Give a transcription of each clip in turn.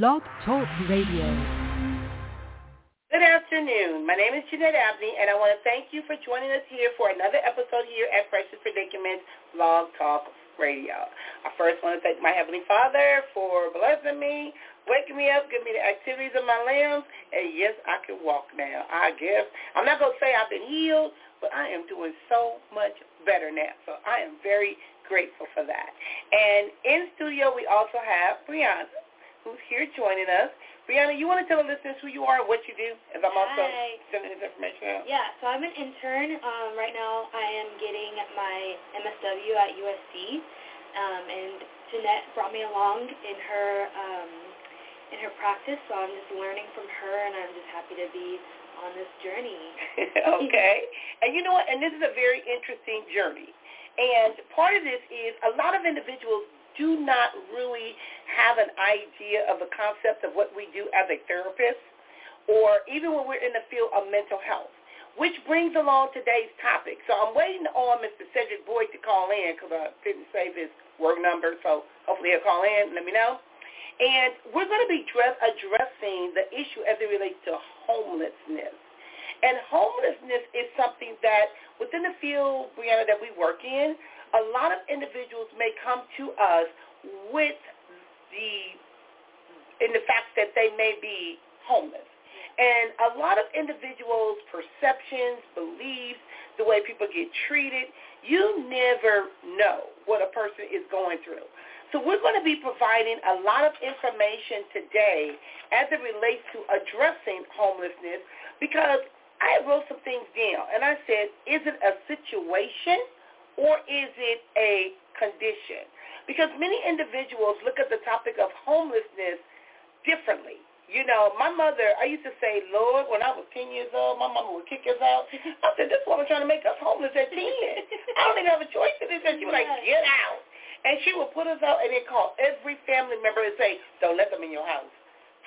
Blog Talk Radio. Good afternoon. My name is Jeanette Abney, and I want to thank you for joining us here for another episode here at Precious Predicaments Blog Talk Radio. I first want to thank my Heavenly Father for blessing me, waking me up, giving me the activities of my limbs, and yes, I can walk now. I guess. I'm not going to say I've been healed, but I am doing so much better now. So I am very grateful for that. And in studio, we also have Brianna who's here joining us. Brianna, you want to tell the listeners who you are and what you do, as I'm also Hi. sending this information out? Yeah, so I'm an intern. Um, right now I am getting my MSW at USC, um, and Jeanette brought me along in her um, in her practice, so I'm just learning from her, and I'm just happy to be on this journey. okay. And you know what? And this is a very interesting journey. And part of this is a lot of individuals do not really have an idea of the concept of what we do as a therapist or even when we're in the field of mental health, which brings along today's topic. So I'm waiting on Mr. Cedric Boyd to call in because I didn't save his work number, so hopefully he'll call in and let me know. And we're going to be addressing the issue as it relates to homelessness. And homelessness is something that within the field, Brianna, that we work in, a lot of individuals may come to us with the in the fact that they may be homeless. And a lot of individuals' perceptions, beliefs, the way people get treated, you never know what a person is going through. So we're going to be providing a lot of information today as it relates to addressing homelessness because I wrote some things down and I said, is it a situation or is it a condition? Because many individuals look at the topic of homelessness differently. You know, my mother, I used to say, Lord, when I was 10 years old, my mama would kick us out. I said, this woman trying to make us homeless at 10. I don't even have a choice in this. And she was like, get out. And she would put us out and then call every family member and say, don't let them in your house.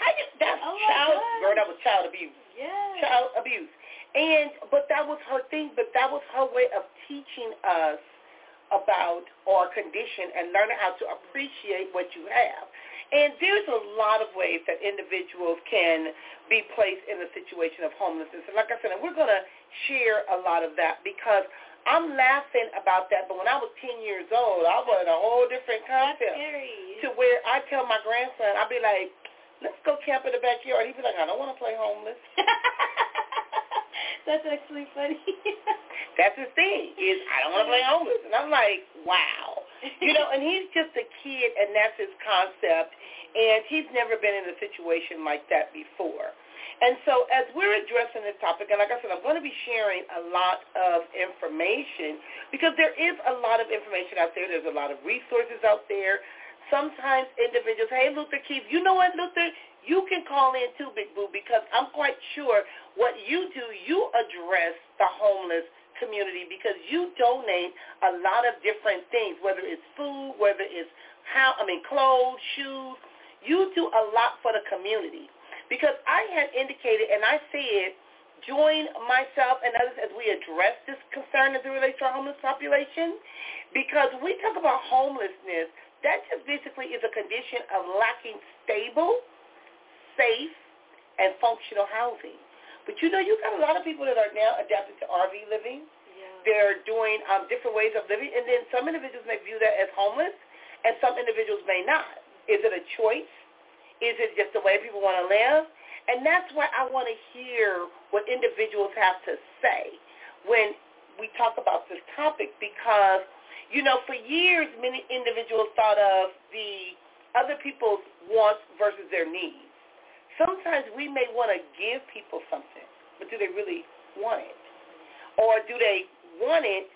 How you, that's Oh, child, God. girl, that was child abuse. Yeah. Child abuse. And, but that was her thing, but that was her way of teaching us about our condition and learning how to appreciate what you have. And there's a lot of ways that individuals can be placed in a situation of homelessness. And like I said, and we're going to share a lot of that because I'm laughing about that. But when I was 10 years old, I was in a whole different concept to where I tell my grandson, I'd be like, let's go camp in the backyard. He'd be like, I don't want to play homeless. That's actually funny. That's his thing, is I don't want to play homeless. And I'm like, wow. You know, and he's just a kid, and that's his concept. And he's never been in a situation like that before. And so as we're addressing this topic, and like I said, I'm going to be sharing a lot of information because there is a lot of information out there. There's a lot of resources out there. Sometimes individuals, hey, Luther Keith, you know what, Luther? You can call in too, Big Boo, because I'm quite sure what you do, you address the homeless community because you donate a lot of different things, whether it's food, whether it's how I mean clothes, shoes. You do a lot for the community. Because I had indicated and I said join myself and others as we address this concern as it relates to our homeless population. Because we talk about homelessness, that just basically is a condition of lacking stable, safe, and functional housing. But you know, you got a lot of people that are now adapted to RV living. yeah. They're doing um, different ways of living, and then some individuals may view that as homeless, and some individuals may not. Is it a choice? Is it just the way people want to live? And that's why I want to hear what individuals have to say when we talk about this topic because, you know, for years many individuals thought of the other people's wants versus their needs. Sometimes we may want to give people something, but do they really want it? Or do they want it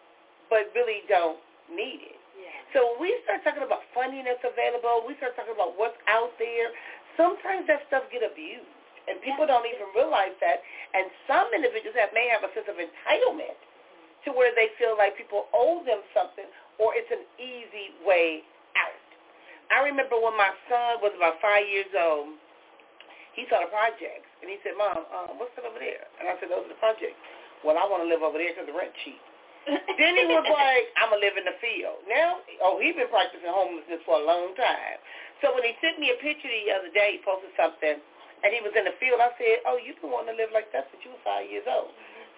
but really don't need it? Yeah. So we start talking about funding that's available, we start talking about what's out there, sometimes that stuff get abused. And people Yeah. don't even realize that. And some individuals have may have a sense of entitlement mm-hmm. to where they feel like people owe them something or it's an easy way out. I remember when my son was about five years old, he saw the projects. And he said, Mom, um, what's that over there? And I said, those are the projects. Well, I want to live over there because the rent cheap. then he was like, I'm going to live in the field. Now, oh, he's been practicing homelessness for a long time. So when he sent me a picture the other day, he posted something, and he was in the field, I said, oh, you've been wanting to live like that since you were five years old.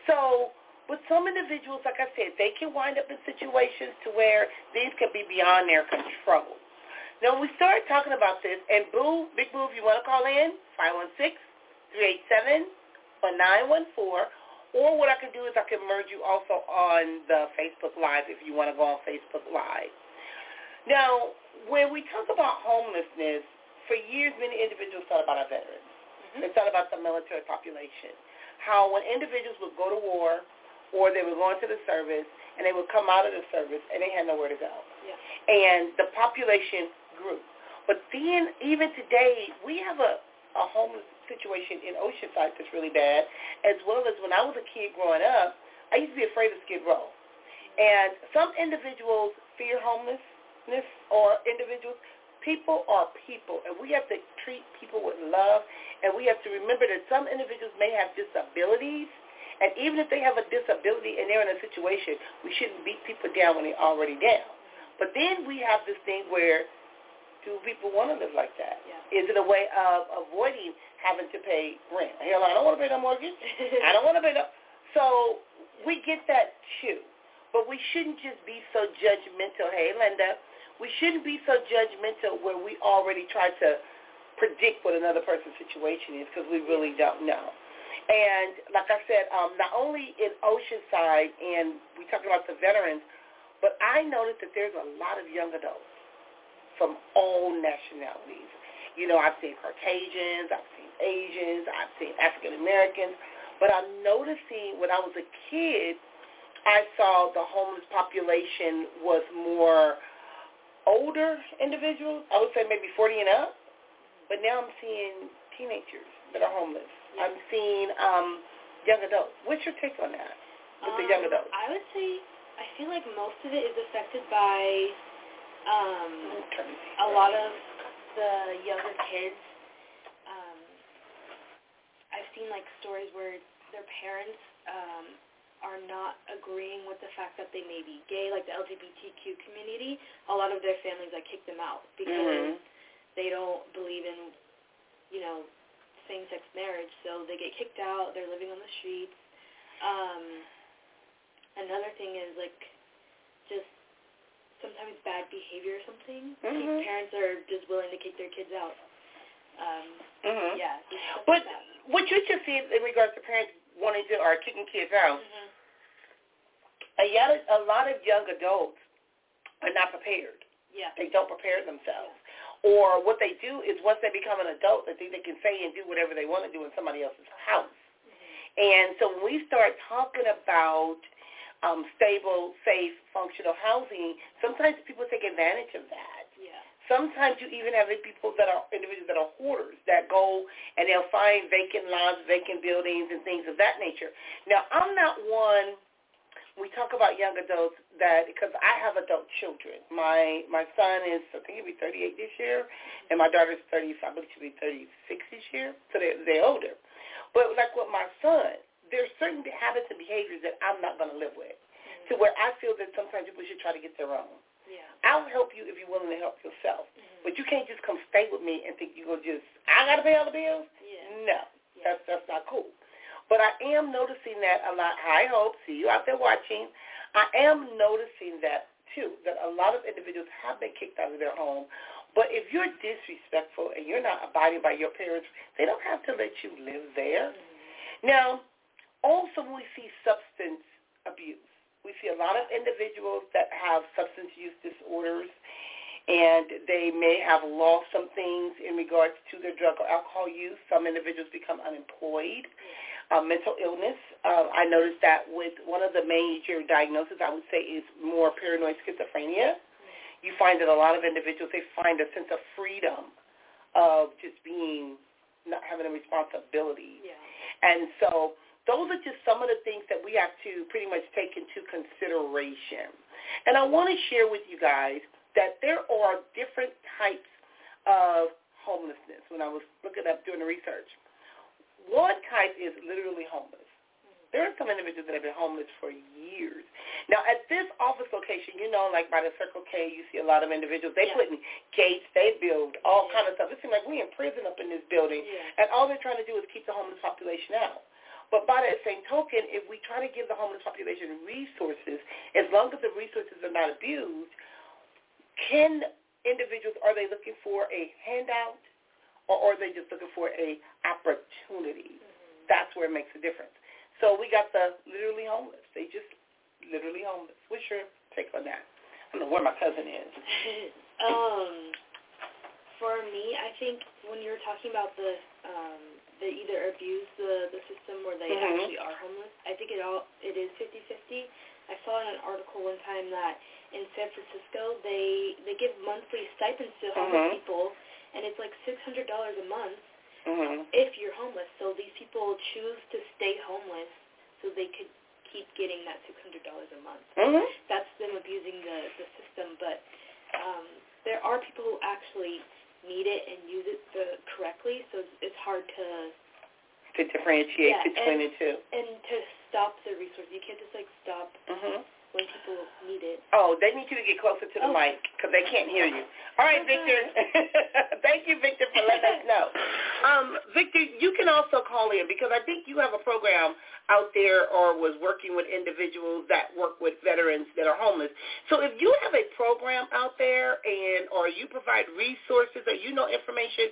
So with some individuals, like I said, they can wind up in situations to where these can be beyond their control. Now, we started talking about this, and Boo, Big Boo, if you want to call in, 516-387 or 914, or what I can do is I can merge you also on the Facebook Live if you want to go on Facebook Live. Now, when we talk about homelessness, for years many individuals thought about our veterans. Mm-hmm. They thought about the military population. How when individuals would go to war or they would go into the service and they would come out of the service and they had nowhere to go. Yeah. And the population grew. But then even today we have a, a homeless situation in Oceanside that's really bad, as well as when I was a kid growing up, I used to be afraid of Skid Row. And some individuals fear homelessness or individuals. People are people, and we have to treat people with love, and we have to remember that some individuals may have disabilities, and even if they have a disability and they're in a situation, we shouldn't beat people down when they're already down. But then we have this thing where do people want to live like that? Yeah. Is it a way of avoiding having to pay rent? Hell, I don't want to pay no mortgage. I don't want to pay no. So we get that too. But we shouldn't just be so judgmental. Hey, Linda, we shouldn't be so judgmental where we already try to predict what another person's situation is because we really don't know. And like I said, um, not only in Oceanside, and we talked about the veterans, but I noticed that there's a lot of young adults from all nationalities. You know, I've seen Caucasians, I've seen Asians, I've seen African Americans, but I'm noticing when I was a kid, I saw the homeless population was more older individuals. I would say maybe 40 and up, but now I'm seeing teenagers that are homeless. Yeah. I'm seeing um, young adults. What's your take on that with um, the young um, adults? I would say I feel like most of it is affected by um, a lot of the younger kids, um, I've seen like stories where their parents um, are not agreeing with the fact that they may be gay, like the LGBTQ community. A lot of their families like kick them out because mm-hmm. they don't believe in, you know, same-sex marriage. So they get kicked out. They're living on the streets. Um, another thing is like just sometimes bad behavior or something. Mm-hmm. Parents are just willing to kick their kids out. Um, mm-hmm. Yeah. But what you just see in regards to parents wanting to or kicking kids out, mm-hmm. a, a lot of young adults are not prepared. Yeah. They don't prepare themselves. Yeah. Or what they do is once they become an adult, they think they can say and do whatever they want to do in somebody else's house. Mm-hmm. And so when we start talking about um, stable, safe, functional housing, sometimes people take advantage of that. Yeah. Sometimes you even have people that are individuals that are hoarders that go and they'll find vacant lots, vacant buildings, and things of that nature. Now, I'm not one. We talk about young adults that because I have adult children. My my son is I think he'll be 38 this year, and my daughter's 30. I believe she'll be 36 this year. So they they're older. But like with my son, there's certain habits and behaviors that I'm not going to live with mm-hmm. to where I feel that sometimes people should try to get their own. Yeah. I'll help you if you're willing to help yourself. Mm-hmm. But you can't just come stay with me and think you're going to just, I got to pay all the bills? Yeah. No, yeah. that's, that's not cool. But I am noticing that a lot. I hope, see you out there watching. I am noticing that, too, that a lot of individuals have been kicked out of their home. But if you're disrespectful and you're not abiding by your parents, they don't have to let you live there. Mm-hmm. Now, also, we see substance abuse. We see a lot of individuals that have substance use disorders, and they may have lost some things in regards to their drug or alcohol use. Some individuals become unemployed. Uh, mental illness. Uh, I noticed that with one of the major diagnoses, I would say, is more paranoid schizophrenia. You find that a lot of individuals, they find a sense of freedom of just being, not having a responsibility. Yeah. And so those are just some of the things that we have to pretty much take into consideration. And I want to share with you guys that there are different types of homelessness when I was looking up doing the research. One type is literally homeless. There are some individuals that have been homeless for years. Now, at this office location, you know, like by the Circle K, you see a lot of individuals. They yeah. put in gates, they build all yeah. kind of stuff. It seems like we're in prison up in this building, yeah. and all they're trying to do is keep the homeless population out. But by that same token, if we try to give the homeless population resources, as long as the resources are not abused, can individuals, are they looking for a handout or are they just looking for a opportunity? Mm-hmm. That's where it makes a difference. So we got the literally homeless. They just literally homeless. What's your take on that? I don't know where my cousin is. um, for me, I think when you're talking about the um, they either abuse the the system or they mm-hmm. actually are homeless. I think it all it is fifty fifty. I saw in an article one time that in San Francisco they they give monthly stipends to homeless mm-hmm. people, and it's like six hundred dollars a month mm-hmm. if you're homeless. So these people choose to stay homeless so they could keep getting that six hundred dollars a month. Mm-hmm. That's them abusing the the system, but um, there are people who actually need it and use it the, correctly, so it's hard to to differentiate yeah, between and, the two and to stop the resource. You can't just like stop mm-hmm. When people need it. Oh, they need you to get closer to the oh. mic because they can't hear you. All right, okay. Victor. Thank you, Victor, for letting us know. Um, Victor, you can also call in because I think you have a program out there or was working with individuals that work with veterans that are homeless. So if you have a program out there and or you provide resources or you know information,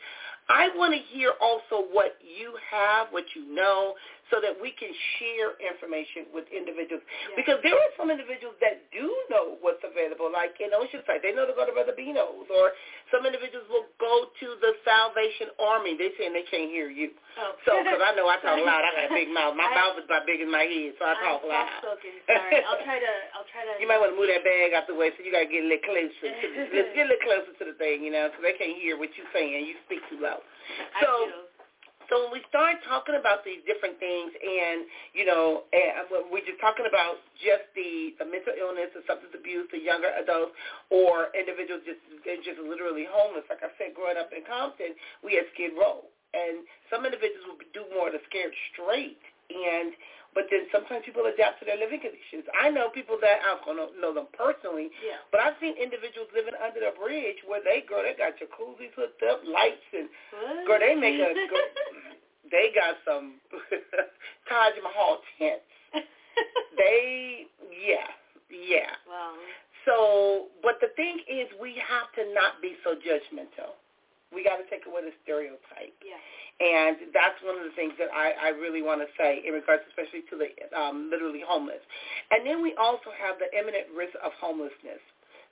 I want to hear also what you have, what you know, so that we can share information with individuals. Yeah. Because there are some individuals that do know what's available, like in Oceanside. They know to go to Brother Benno's. Or some individuals will go to the Salvation Army. They're saying they can't hear you. Oh. So, because I know I talk loud. I got a big mouth. My I, mouth is about big as my head, so I talk I'm loud. Spoken. Sorry. I'll try to, I'll try to. You might want to move that bag out the way, so you got to get a little closer. To let's get a little closer to the thing, you know, because they can't hear what you're saying. You speak too loud. So, so when we start talking about these different things, and you know, and we're just talking about just the, the mental illness, the substance abuse, the younger adults, or individuals just just literally homeless. Like I said, growing up in Compton, we had Skid Row, and some individuals will do more the scared straight, and but then sometimes people adapt to their living conditions. I know people that I don't know them personally, yeah. but I've seen individuals living under the bridge where they go, they got jacuzzis hooked up, lights, and what? girl, they make a, go, they got some Taj Mahal tents. they, yeah, yeah. Wow. So, but the thing is, we have to not be so judgmental. We got to take away the stereotype. Yeah. And that's one of the things that I, I really want to say in regards especially to the um, literally homeless. And then we also have the imminent risk of homelessness.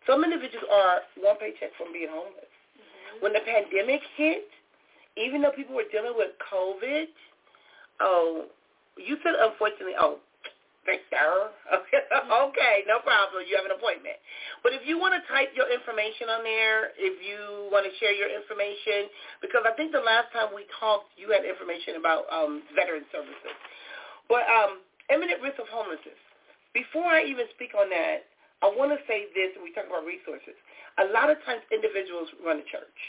Some individuals are one paycheck from being homeless. Mm-hmm. When the pandemic hit, even though people were dealing with COVID, oh, you said unfortunately, oh, Victor. Okay, okay, no problem. You have an appointment. But if you want to type your information on there, if you want to share your information, because I think the last time we talked, you had information about um, veteran services. But um, imminent risk of homelessness. Before I even speak on that, I want to say this, and we talk about resources. A lot of times individuals run a church.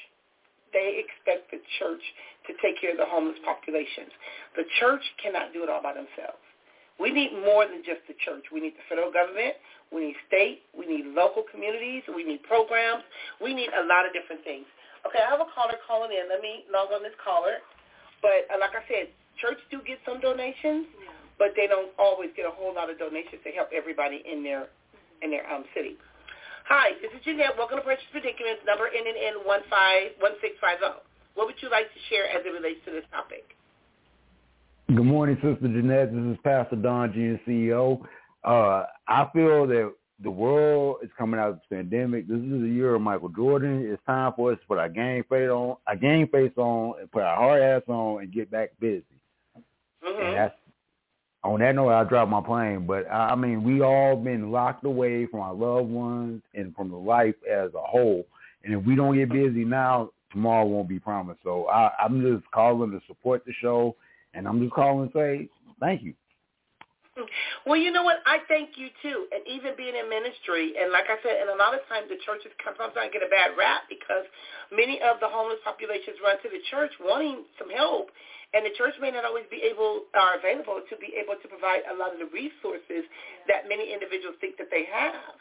They expect the church to take care of the homeless populations. The church cannot do it all by themselves. We need more than just the church. We need the federal government. We need state. We need local communities. We need programs. We need a lot of different things. Okay, I have a caller calling in. Let me log on this caller. But uh, like I said, church do get some donations, yeah. but they don't always get a whole lot of donations to help everybody in their in their um, city. Hi, this is Jeanette. Welcome to Precious Predicaments, number ending in 151650. What would you like to share as it relates to this topic? Good morning, Sister Jeanette. This is Pastor Don G, CEO. Uh, I feel that the world is coming out of the pandemic. This is the year of Michael Jordan. It's time for us to put our game face on, our game face on, and put our hard ass on, and get back busy. Mm-hmm. And that's on that note. I dropped my plane, but I mean, we all been locked away from our loved ones and from the life as a whole. And if we don't get busy now, tomorrow won't be promised. So I, I'm just calling to support the show and I'm just calling to say thank you. Well, you know what? I thank you too, and even being in ministry, and like I said, and a lot of times the churches sometimes get a bad rap because many of the homeless populations run to the church wanting some help, and the church may not always be able or available to be able to provide a lot of the resources that many individuals think that they have.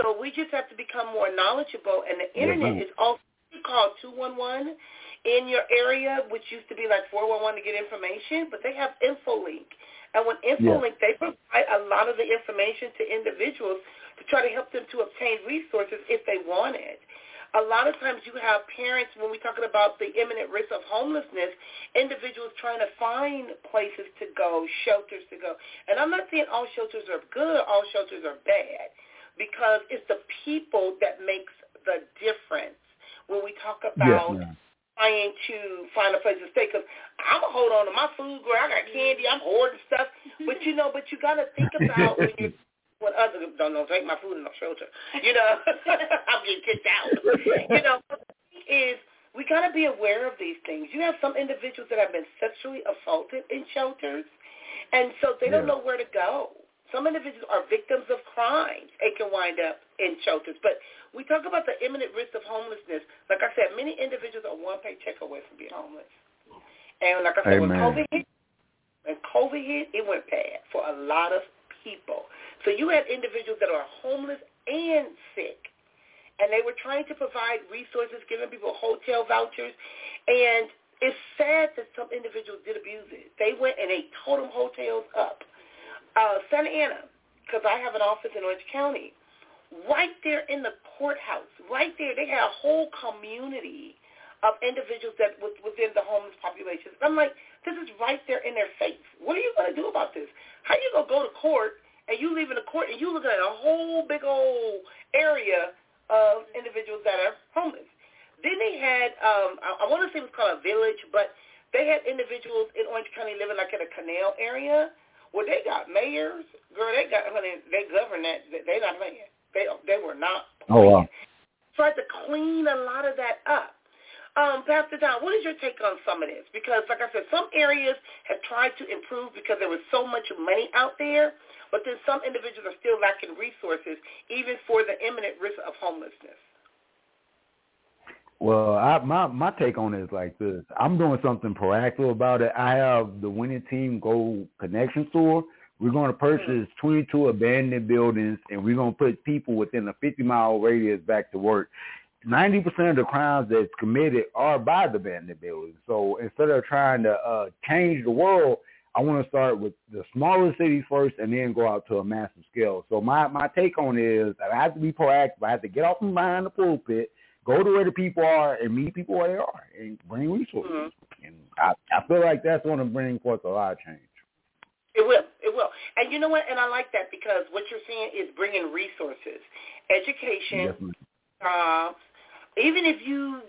So we just have to become more knowledgeable, and the internet mm-hmm. is also called 211 in your area, which used to be like 411 to get information, but they have InfoLink and when InfoLink, yeah. they provide a lot of the information to individuals to try to help them to obtain resources if they want it. A lot of times you have parents, when we're talking about the imminent risk of homelessness, individuals trying to find places to go, shelters to go. And I'm not saying all shelters are good, all shelters are bad, because it's the people that makes the difference when we talk about yes, trying to find a place to stay because I'm gonna hold on to my food, girl. I got candy. I'm hoarding stuff, but you know, but you got to think about when you when others don't know take my food in no shelter. You know, I'm getting kicked out. You know, is we got to be aware of these things. You have some individuals that have been sexually assaulted in shelters, and so they don't know where to go. Some individuals are victims of crimes and can wind up in shelters. But we talk about the imminent risk of homelessness. Like I said, many individuals are one paycheck away from being homeless. And like I said, Amen. when COVID hit, when COVID hit, it went bad for a lot of people. So you had individuals that are homeless and sick. And they were trying to provide resources, giving people hotel vouchers. And it's sad that some individuals did abuse it. They went and they tore them hotels up. Uh, Santa Ana, because I have an office in Orange County, right there in the courthouse, right there, they had a whole community of individuals that was within the homeless population. I'm like, this is right there in their face. What are you going to do about this? How are you going to go to court and you leave in the court and you looking at a whole big old area of individuals that are homeless? Then they had, um, I, I want to say it was called a village, but they had individuals in Orange County living like in a canal area where they got mayors. Girl, they got, honey, they govern that. They not playing. They they were not. Oh wow. Tried to clean a lot of that up. Um, Pastor Don, what is your take on some of this? Because, like I said, some areas have tried to improve because there was so much money out there, but then some individuals are still lacking resources, even for the imminent risk of homelessness. Well, I, my my take on it is like this. I'm doing something proactive about it. I have the winning team go connection store we're going to purchase 22 abandoned buildings, and we're going to put people within a 50-mile radius back to work. 90% of the crimes that's committed are by the abandoned buildings. So instead of trying to uh, change the world, I want to start with the smaller cities first and then go out to a massive scale. So my, my take on it is I have to be proactive. I have to get off from behind the pulpit, go to where the people are and meet people where they are and bring resources. Mm-hmm. And I, I feel like that's going to bring forth a lot of change. It will. It will. And you know what? And I like that because what you're seeing is bringing resources, education, jobs. Even if you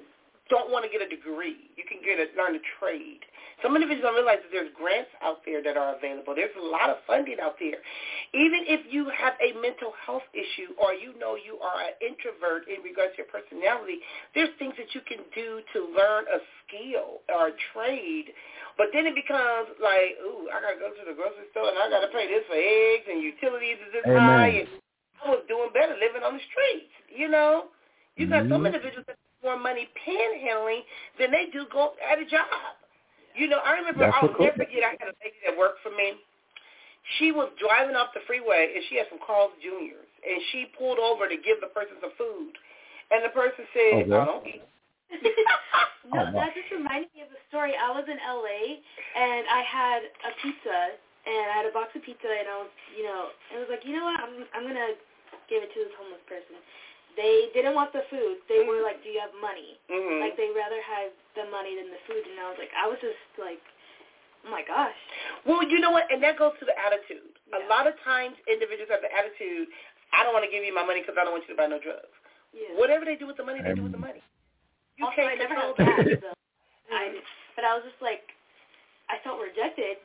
don't want to get a degree, you can get a, learn a trade. Some individuals don't realize that there's grants out there that are available. There's a lot of funding out there. Even if you have a mental health issue or you know you are an introvert in regards to your personality, there's things that you can do to learn a skill or a trade. But then it becomes like, ooh, I got to go to the grocery store and I got to pay this for eggs and utilities is this Amen. high. And I was doing better living on the streets, you know. You got mm-hmm. some individuals that make more money panhandling than they do go at a job. You know, I remember That's I'll never forget I had a lady that worked for me. She was driving off the freeway and she had some Carl's Juniors and she pulled over to give the person some food. And the person said, oh, okay. I oh, don't eat. no, oh, that just reminded me of a story. I was in LA and I had a pizza and I had a box of pizza and I was, you know, I was like, you know what, I'm I'm gonna give it to this homeless person. They didn't want the food. They mm-hmm. were like, "Do you have money?" Mm-hmm. Like they rather have the money than the food. And I was like, I was just like, oh my gosh. Well, you know what? And that goes to the attitude. Yeah. A lot of times, individuals have the attitude, "I don't want to give you my money because I don't want you to buy no drugs." Yeah. Whatever they do with the money, they do with the money. You also, can't I never control that. So I, but I was just like, I felt rejected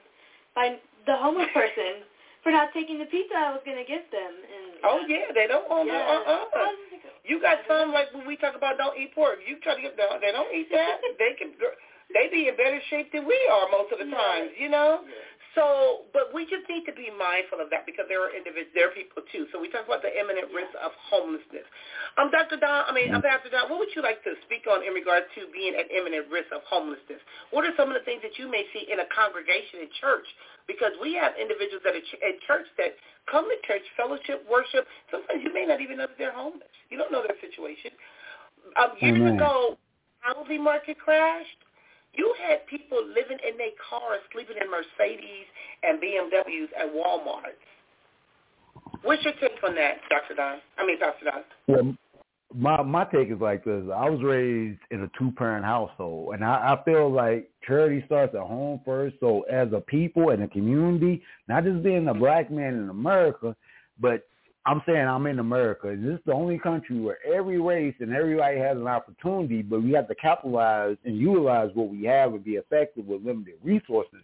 by the homeless person for not taking the pizza I was gonna give them. And oh yeah, they don't want yeah. uh uh. You got some like when we talk about don't eat pork. You try to get them, they don't eat that. they can they be in better shape than we are most of the times, you know. So, but we just need to be mindful of that because there are individuals, there are people too. So we talk about the imminent risk of homelessness. Um, Dr. Don, I mean, Pastor Don, what would you like to speak on in regard to being at imminent risk of homelessness? What are some of the things that you may see in a congregation in church? Because we have individuals that are at church that come to church, fellowship, worship. Sometimes you may not even know that they're homeless. You don't know their situation. Um, years Amen. ago, housing market crashed you had people living in their cars, sleeping in Mercedes and BMWs at Walmart. What's your take on that, Dr. Don? I mean, Dr. Don. Well, my my take is like this. I was raised in a two parent household, and I, I feel like charity starts at home first. So as a people and a community, not just being a mm-hmm. black man in America, but I'm saying I'm in America. And This is the only country where every race and everybody has an opportunity, but we have to capitalize and utilize what we have and be effective with limited resources.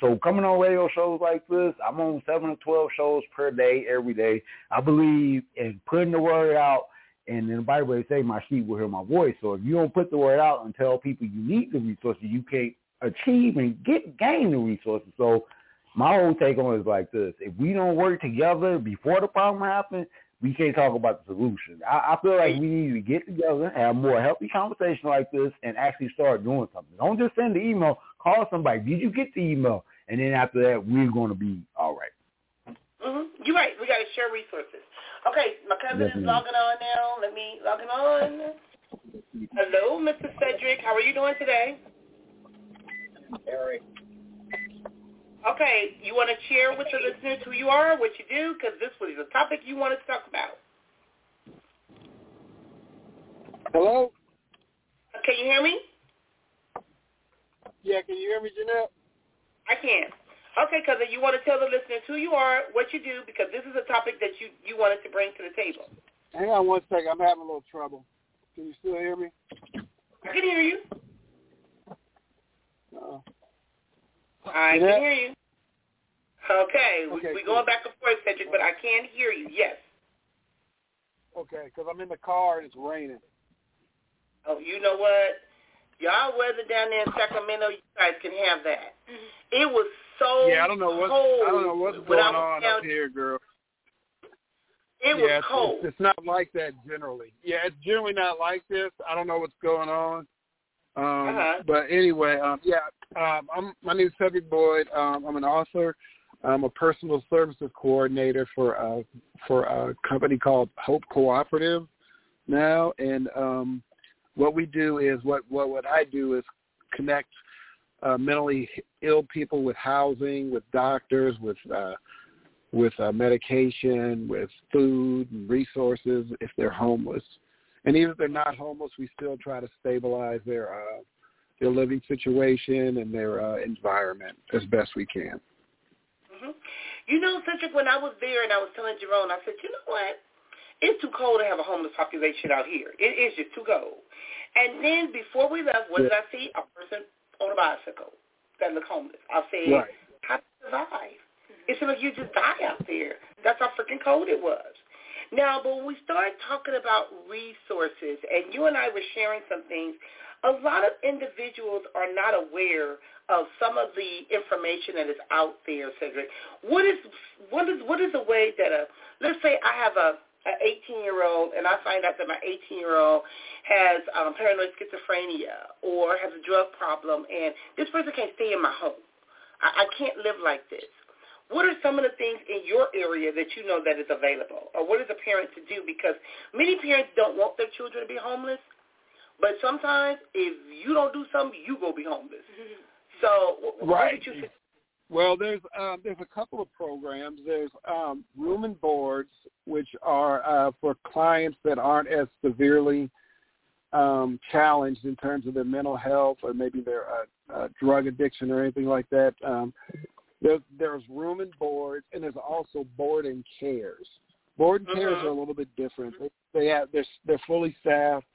So coming on radio shows like this, I'm on seven to twelve shows per day, every day. I believe in putting the word out, and in the Bible they say, "My sheep will hear my voice." So if you don't put the word out and tell people you need the resources, you can't achieve and get gain the resources. So my whole take on it is like this: if we don't work together before the problem happens, we can't talk about the solution. I, I feel like we need to get together, have more healthy conversation like this, and actually start doing something. Don't just send the email. Call somebody. Did you get the email? And then after that, we're going to be all right. Mm-hmm. You're right. We got to share resources. Okay, my cousin Definitely. is logging on now. Let me log on. Hello, Mr. Cedric. How are you doing today? Eric. Okay, you want to share with the listeners who you are, what you do, because this was a topic you wanted to talk about. Hello? Uh, can you hear me? Yeah, can you hear me, Jeanette? I can. Okay, cousin, you want to tell the listeners who you are, what you do, because this is a topic that you, you wanted to bring to the table. Hang on one second. I'm having a little trouble. Can you still hear me? I can hear you. Uh, I can hear you. Okay, okay we, we cool. going back and forth, Cedric, but I can hear you. Yes. Okay, because I'm in the car and it's raining. Oh, you know what? Y'all weather down there in Sacramento, you guys can have that. Mm-hmm. It was so yeah. I don't know what I don't know what's going on up here, girl. It yeah, was cold. It's, it's not like that generally. Yeah, it's generally not like this. I don't know what's going on. Um, uh-huh. But anyway, um, yeah, um, I'm, my name is Cedric Boyd. Um, I'm an author. I'm a personal services coordinator for uh, for a company called Hope Cooperative now, and um, what we do is what what what I do is connect uh, mentally ill people with housing, with doctors, with uh, with uh, medication, with food and resources if they're homeless. And even if they're not homeless, we still try to stabilize their uh, their living situation and their uh, environment as best we can. Mm-hmm. You know, Cedric, when I was there and I was telling Jerome, I said, you know what? It's too cold to have a homeless population out here. It is just too cold. And then before we left, what yeah. did I see? A person on a bicycle that looked homeless. I said, right. how to survive? It seemed like you just die out there. That's how freaking cold it was. Now, but when we started talking about resources, and you and I were sharing some things, a lot of individuals are not aware of some of the information that is out there, Cedric. What is what is what is a way that a let's say I have a an 18 year old and I find out that my 18 year old has um, paranoid schizophrenia or has a drug problem and this person can't stay in my home. I, I can't live like this. What are some of the things in your area that you know that is available? Or what is a parent to do? Because many parents don't want their children to be homeless, but sometimes if you don't do something, you go be homeless. So what, right. what you well, there's um, there's a couple of programs. There's um, room and boards, which are uh, for clients that aren't as severely um, challenged in terms of their mental health or maybe their uh, uh, drug addiction or anything like that. Um, there's, there's room and board, and there's also board and cares. Board and cares mm-hmm. are a little bit different. They, they have they're they're fully staffed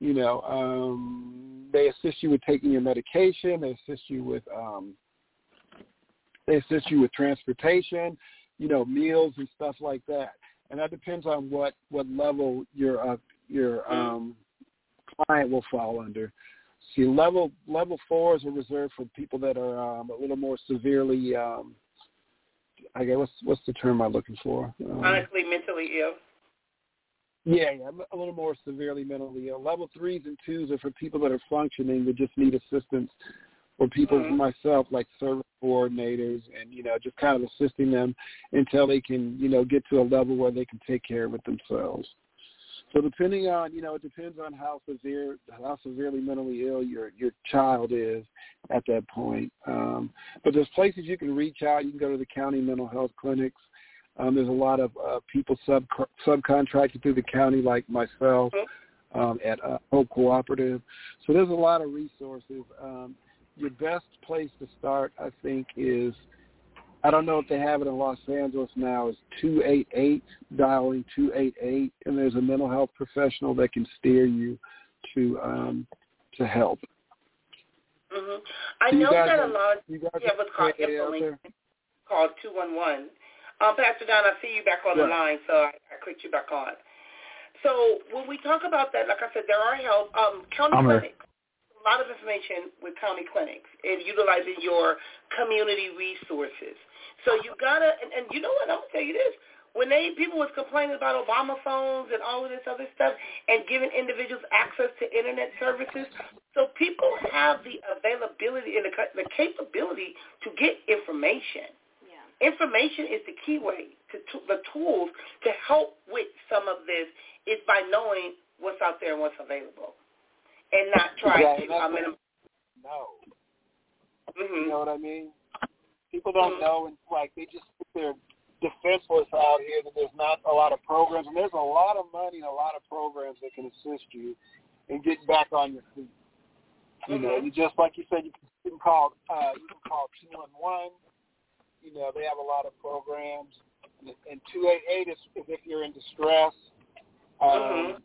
you know, um, they assist you with taking your medication. They assist you with um, they assist you with transportation, you know, meals and stuff like that. And that depends on what what level your uh, your um, client will fall under. See, level level fours are reserved for people that are um, a little more severely. Um, I guess what's what's the term I'm looking for? Um, Chronically mentally ill. Yeah, yeah, a little more severely mentally ill. Level threes and twos are for people that are functioning that just need assistance, or people mm-hmm. myself like service coordinators, and you know, just kind of assisting them until they can, you know, get to a level where they can take care of it themselves. So depending on, you know, it depends on how severe, how severely mentally ill your your child is at that point. Um, but there's places you can reach out. You can go to the county mental health clinics. Um, there's a lot of uh, people sub subcontracted through the county, like myself, um, at uh, Hope Cooperative. So there's a lot of resources. Um, your best place to start, I think, is I don't know if they have it in Los Angeles now. Is two eight eight dialing two eight eight, and there's a mental health professional that can steer you to um, to help. Mm-hmm. I know that a lot. You guys yeah, what's called InfoLink called two one one. Um, Pastor Don, I see you back on right. the line, so I, I clicked you back on. So when we talk about that, like I said, there are help um, county I'm clinics. A lot of information with county clinics and utilizing your community resources. So you gotta, and, and you know what? I'm gonna tell you this: when they people was complaining about Obama phones and all of this other stuff, and giving individuals access to internet services, so people have the availability and the, the capability to get information. Yeah. Information is the key way to, to the tools to help with some of this is by knowing what's out there and what's available, and not trying yeah, to. I mean, no. Mm-hmm. You know what I mean? People don't mm-hmm. know, and like they just sit there defenseless out here that there's not a lot of programs, and there's a lot of money and a lot of programs that can assist you in getting back on your feet. You mm-hmm. know, you just like you said, you can call uh, you can call two one one. You know, they have a lot of programs, and two eight eight is, is if you're in distress. Um, mm-hmm.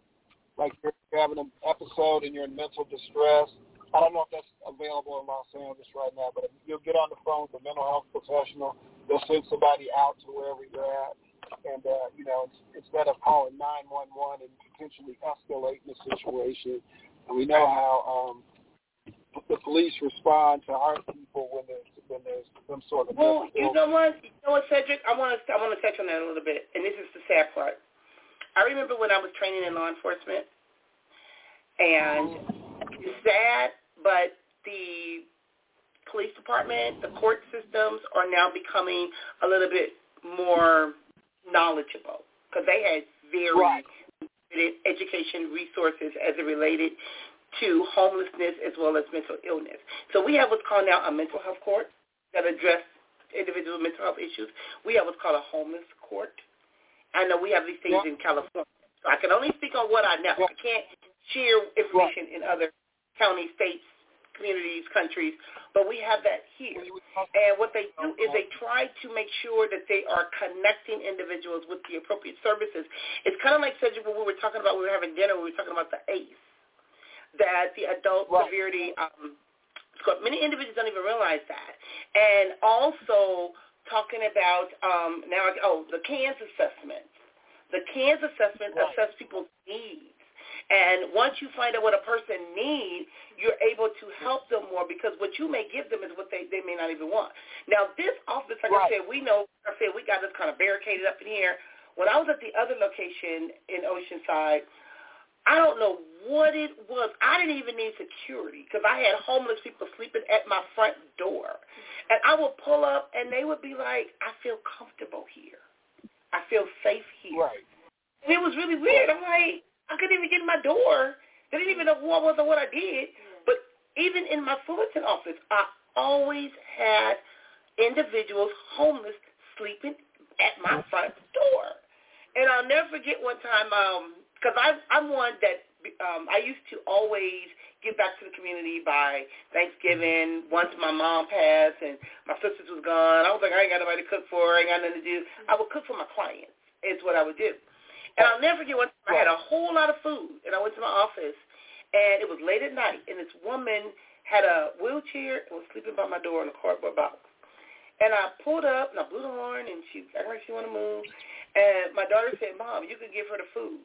Like you're having an episode and you're in mental distress I don't know if that's available in Los Angeles right now, but you'll get on the phone with a mental health professional. They'll send somebody out to wherever you're at. And, uh, you know, instead of calling 911 and potentially escalating the situation, we know how um, the police respond to our people when there's when there's some sort of well, you know what, you know what, Cedric, I want to I want to touch on that a little bit, and this is the sad part. I remember when I was training in law enforcement, and it's sad but the police department, the court systems are now becoming a little bit more knowledgeable because they had very right. limited education resources as it related to homelessness as well as mental illness. So we have what's called now a mental health court that address individual mental health issues. We have what's called a homeless court. I know we have these things yeah. in California. So I can only speak on what I know. Yeah. I can't share information in other county, states, communities, countries, but we have that here. And what they do is they try to make sure that they are connecting individuals with the appropriate services. It's kind of like Cedric when we were talking about, we were having dinner, we were talking about the ACE, that the adult right. severity, um, many individuals don't even realize that. And also talking about um, now, oh, the CANS assessment. The CANS assessment right. assess people's needs. And once you find out what a person needs, you're able to help them more because what you may give them is what they, they may not even want. Now, this office, like right. I said, we know, I said, we got this kind of barricaded up in here. When I was at the other location in Oceanside, I don't know what it was. I didn't even need security because I had homeless people sleeping at my front door. And I would pull up and they would be like, I feel comfortable here. I feel safe here. Right. And it was really weird. I'm like, I couldn't even get in my door. They didn't even know who I was or what I did. But even in my Fullerton office, I always had individuals homeless sleeping at my front door. And I'll never forget one time, because um, I'm one that um, I used to always give back to the community by Thanksgiving. Once my mom passed and my sisters was gone, I was like, I ain't got nobody to cook for. I ain't got nothing to do. I would cook for my clients. Is what I would do. And I'll never forget one time I had a whole lot of food, and I went to my office, and it was late at night, and this woman had a wheelchair and was sleeping by my door in a cardboard box. And I pulled up, and I blew the horn, and she acted like she wanted to move. And my daughter said, Mom, you can give her the food.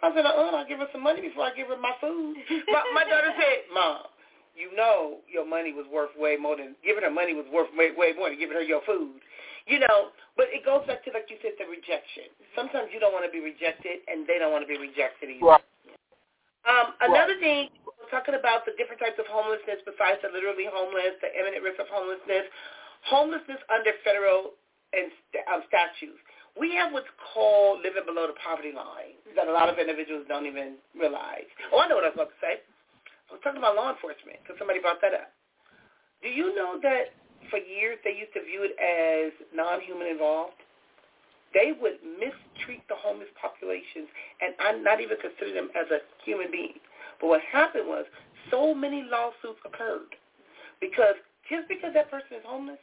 I said, uh-uh, I'll give her some money before I give her my food. my, my daughter said, Mom, you know your money was worth way more than giving her money was worth way way more than giving her your food. You know, but it goes back to like you said, the rejection. Sometimes you don't want to be rejected, and they don't want to be rejected either. Right. Um, another right. thing, we're talking about the different types of homelessness besides the literally homeless, the imminent risk of homelessness, homelessness under federal and um, statutes. We have what's called living below the poverty line that a lot of individuals don't even realize. Oh, I know what I was about to say. I was talking about law enforcement because somebody brought that up. Do you know that for years they used to view it as non-human involved? They would mistreat the homeless populations and I not even consider them as a human being. But what happened was so many lawsuits occurred because just because that person is homeless,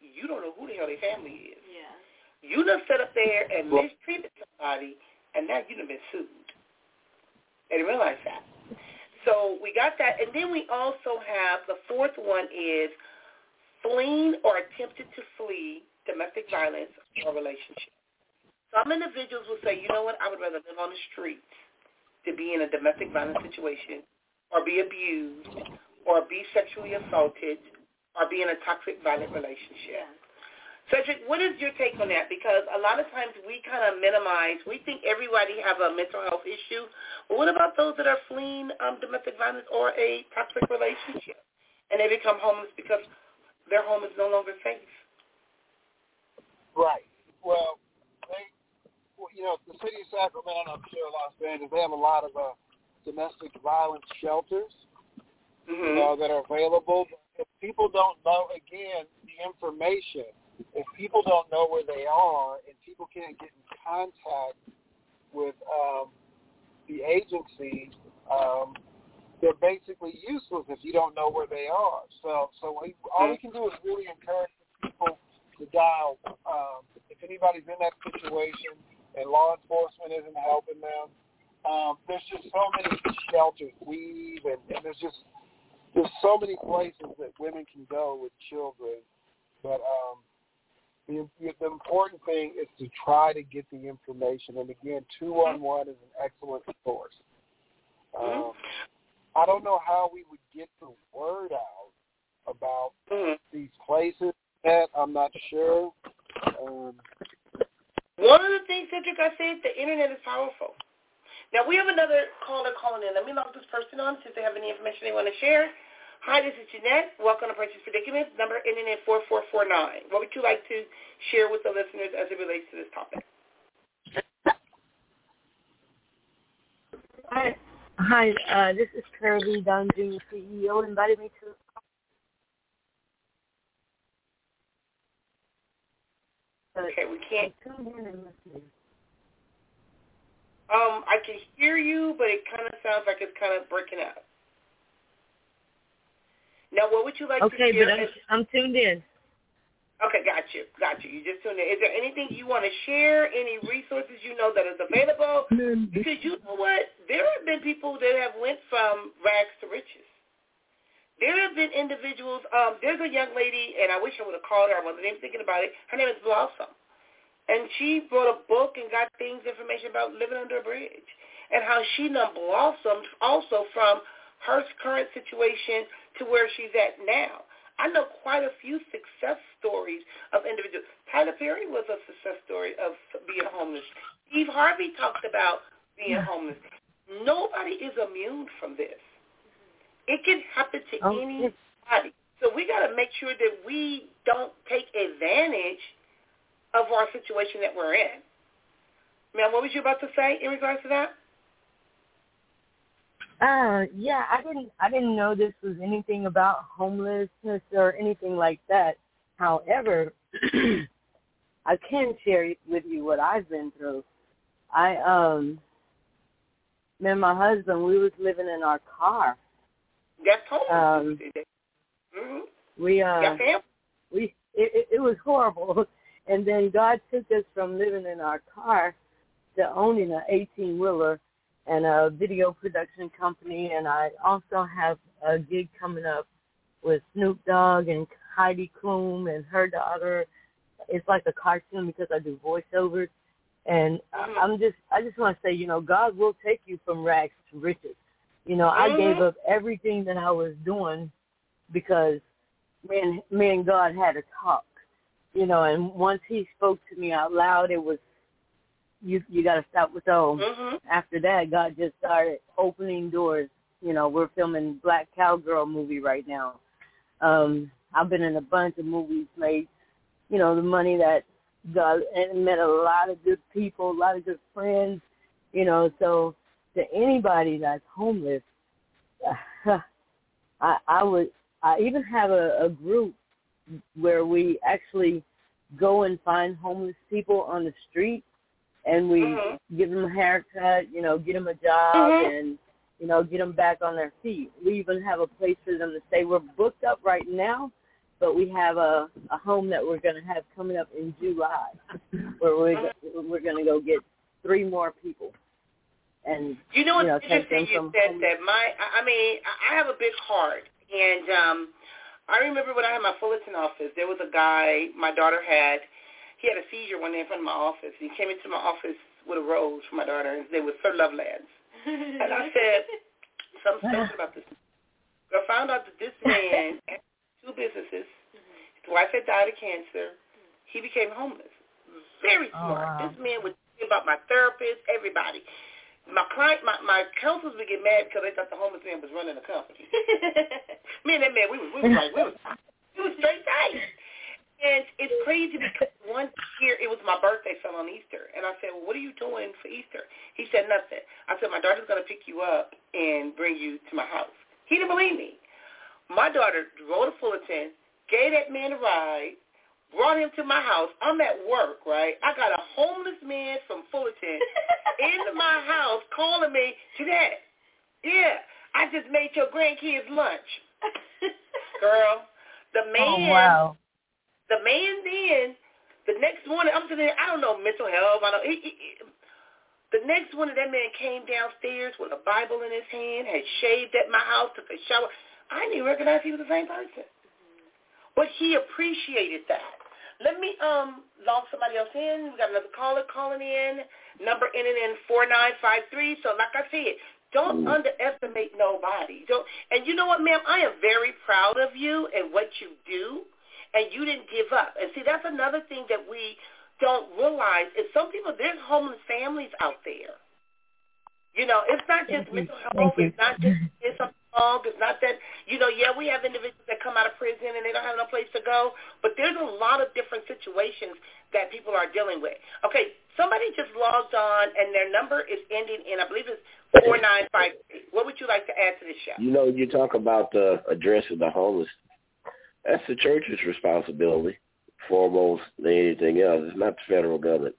you don't know who the hell their family is. Yeah. You done set up there and mistreated somebody, and now you done been sued. They didn't realize that. So we got that. And then we also have the fourth one is fleeing or attempted to flee domestic violence or relationship. Some individuals will say, you know what, I would rather live on the streets to be in a domestic violence situation or be abused or be sexually assaulted or be in a toxic violent relationship. Cedric, what is your take on that? Because a lot of times we kind of minimize, we think everybody have a mental health issue. But what about those that are fleeing um, domestic violence or a toxic relationship? And they become homeless because their home is no longer safe. Right. Well, they, well, you know, the city of Sacramento, I'm sure Los Angeles, they have a lot of uh, domestic violence shelters mm-hmm. you know, that are available. If people don't know, again, the information – if people don't know where they are and people can't get in contact with um, the agency, um, they're basically useless if you don't know where they are. So, so we, all we can do is really encourage people to dial. Um, if anybody's in that situation and law enforcement isn't helping them, um, there's just so many shelters, WEAVE, and, and there's just there's so many places that women can go with children. But um, the, the important thing is to try to get the information. And again, 211 is an excellent source. Um, I don't know how we would get the word out about mm-hmm. these places yet. I'm not sure. Um, One of the things, Cedric, I said, the internet is powerful. Now, we have another caller calling in. Let me log this person on, see if they have any information they want to share. Hi, this is Jeanette. Welcome to Purchase Predicaments, number ending in 4449. What would you like to share with the listeners as it relates to this topic? Hi, hi. Uh, this is Kirby Dunn, Jr. CEO. Invited me to Okay, we can't. Um, I can hear you, but it kind of sounds like it's kind of breaking up. Now, what would you like okay, to share? Okay, but I'm, I'm tuned in. Okay, got you, got you. You just tuned in. Is there anything you want to share? Any resources you know that is available? Because you know what, there have been people that have went from rags to riches. There have been individuals. Um, there's a young lady, and I wish I would have called her. I wasn't even thinking about it. Her name is Blossom, and she wrote a book and got things information about living under a bridge and how she now blossomed also from her current situation to where she's at now. I know quite a few success stories of individuals. Tyler Perry was a success story of being homeless. Steve Harvey talked about being homeless. Nobody is immune from this. It can happen to oh, anybody. So we got to make sure that we don't take advantage of our situation that we're in. Ma'am, what was you about to say in regards to that? Uh, yeah, I didn't I didn't know this was anything about homelessness or anything like that. However, I can share with you what I've been through. I um me and my husband we was living in our car. That's homeless. Um, mm-hmm. We uh we it, it was horrible. And then God took us from living in our car to owning an eighteen wheeler and a video production company, and I also have a gig coming up with Snoop Dogg and Heidi Klum and her daughter. It's like a cartoon because I do voiceovers, and mm-hmm. I'm just I just want to say, you know, God will take you from rags to riches. You know, I gave up everything that I was doing because me and me and God had a talk. You know, and once He spoke to me out loud, it was you. You got to stop with those. Mm-hmm. After that, God just started opening doors. You know, we're filming Black Cowgirl movie right now. Um, I've been in a bunch of movies made. You know, the money that God and met a lot of good people, a lot of good friends. You know, so to anybody that's homeless, I, I would I even have a, a group where we actually go and find homeless people on the street and we mm-hmm. give them a haircut, you know, get them a job mm-hmm. and, you know, get them back on their feet. We even have a place for them to stay. We're booked up right now, but we have a, a home that we're going to have coming up in July where we're, mm-hmm. we're going to go get three more people. And, you know what's you know, interesting? You said that my, I mean, I have a big heart and um, I remember when I had my Fullerton office, there was a guy my daughter had. He had a seizure one day in front of my office. He came into my office with a rose for my daughter, and name was Sir Lovelands. and I said, something special about this. I found out that this man had two businesses. His wife had died of cancer. He became homeless. Very oh, smart. Oh, wow. This man would think about my therapist, everybody my client, my my counselors would get mad because they thought the homeless man was running the company. Me and that man, we was we was like we was we was straight tight. And it's crazy because one year it was my birthday fell on Easter, and I said, "Well, what are you doing for Easter?" He said, "Nothing." I said, "My daughter's gonna pick you up and bring you to my house." He didn't believe me. My daughter drove to Fullerton, gave that man a ride, brought him to my house. I'm at work, right? I got a homeless man from Fullerton into my house calling me, Jeanette, yeah, I just made your grandkids lunch. Girl, the oh, man, oh, wow. the man then, the next morning, I'm sitting there, I don't know mental health. I don't, he, he, he, the next morning, that man came downstairs with a Bible in his hand, had shaved at my house, took a shower. I didn't recognize he was the same person. But he appreciated that. Let me um log somebody else in. We got another caller calling in. Number ending in four nine five three. So like I said, don't underestimate nobody. Don't and you know what, ma'am? I am very proud of you and what you do and you didn't give up. And see that's another thing that we don't realize is some people there's homeless families out there. You know, it's not just mental health. It's not just it's something wrong. It's not that you know. Yeah, we have individuals that come out of prison and they don't have no place to go. But there's a lot of different situations that people are dealing with. Okay, somebody just logged on and their number is ending in I believe it's four nine five. What would you like to add to this show? You know, you talk about uh, addressing the homeless. That's the church's responsibility, foremost than anything else. It's not the federal government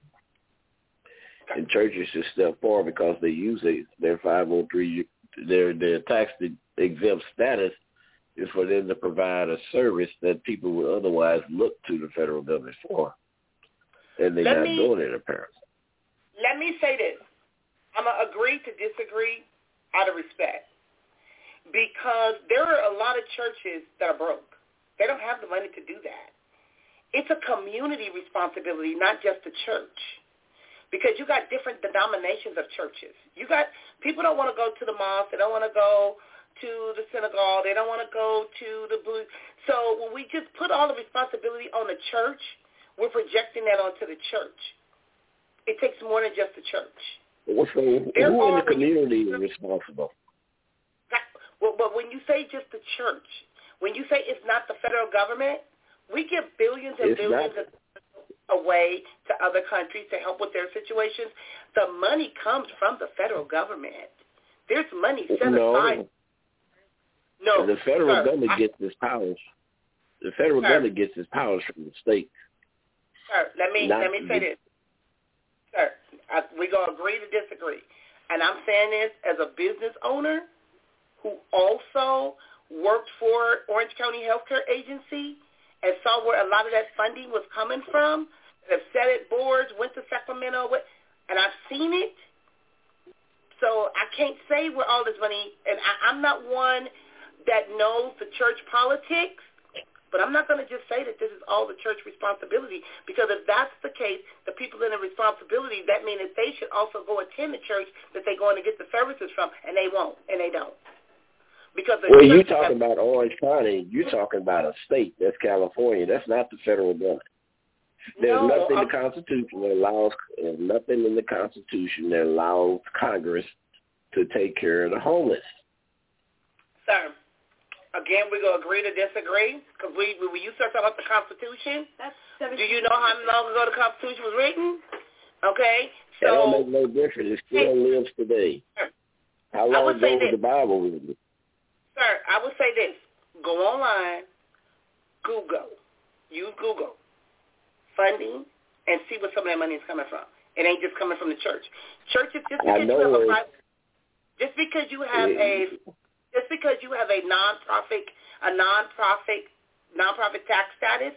and churches should step forward because they use it, their 503, their their tax exempt status is for them to provide a service that people would otherwise look to the federal government for, and they're let not me, doing it apparently. Let me say this: I'm gonna agree to disagree out of respect because there are a lot of churches that are broke. They don't have the money to do that. It's a community responsibility, not just the church because you got different denominations of churches. You got people don't want to go to the mosque, they don't want to go to the synagogue, they don't want to go to the blue. So when we just put all the responsibility on the church, we're projecting that onto the church. It takes more than just the church. Well, so who in the community is responsible? Well, but when you say just the church, when you say it's not the federal government, we give billions and it's billions not. of away to other countries to help with their situations. The money comes from the federal government. There's money set no. aside. No, the federal sir, government I, gets its powers. The federal sir, government gets its powers from the state. Sir, let me Not let me say this, sir. I, we're gonna agree to disagree, and I'm saying this as a business owner who also worked for Orange County Healthcare Agency and saw where a lot of that funding was coming from have sat at boards, went to Sacramento, and I've seen it. So I can't say where all this money, and I, I'm not one that knows the church politics, But I'm not going to just say that this is all the church responsibility because if that's the case, the people in the responsibility, that means that they should also go attend the church that they're going to get the services from, and they won't, and they don't. Because well, you're talking has, about Orange County. You're talking about a state. That's California. That's not the federal government. There's no, nothing in the Constitution that allows. There's nothing in the Constitution that allows Congress to take care of the homeless. Sir, Again, we're going to agree to disagree because we, when you start talking about the Constitution, That's do you know how long ago the Constitution was written? Okay, so that don't make no difference. It still hey, lives today. Sir, how long ago was the Bible written? Sir, I would say this: go online, Google, use Google funding, and see where some of that money is coming from. It ain't just coming from the church. Churches just because you have a private, just because you have a just because you have a nonprofit, a nonprofit, nonprofit tax status,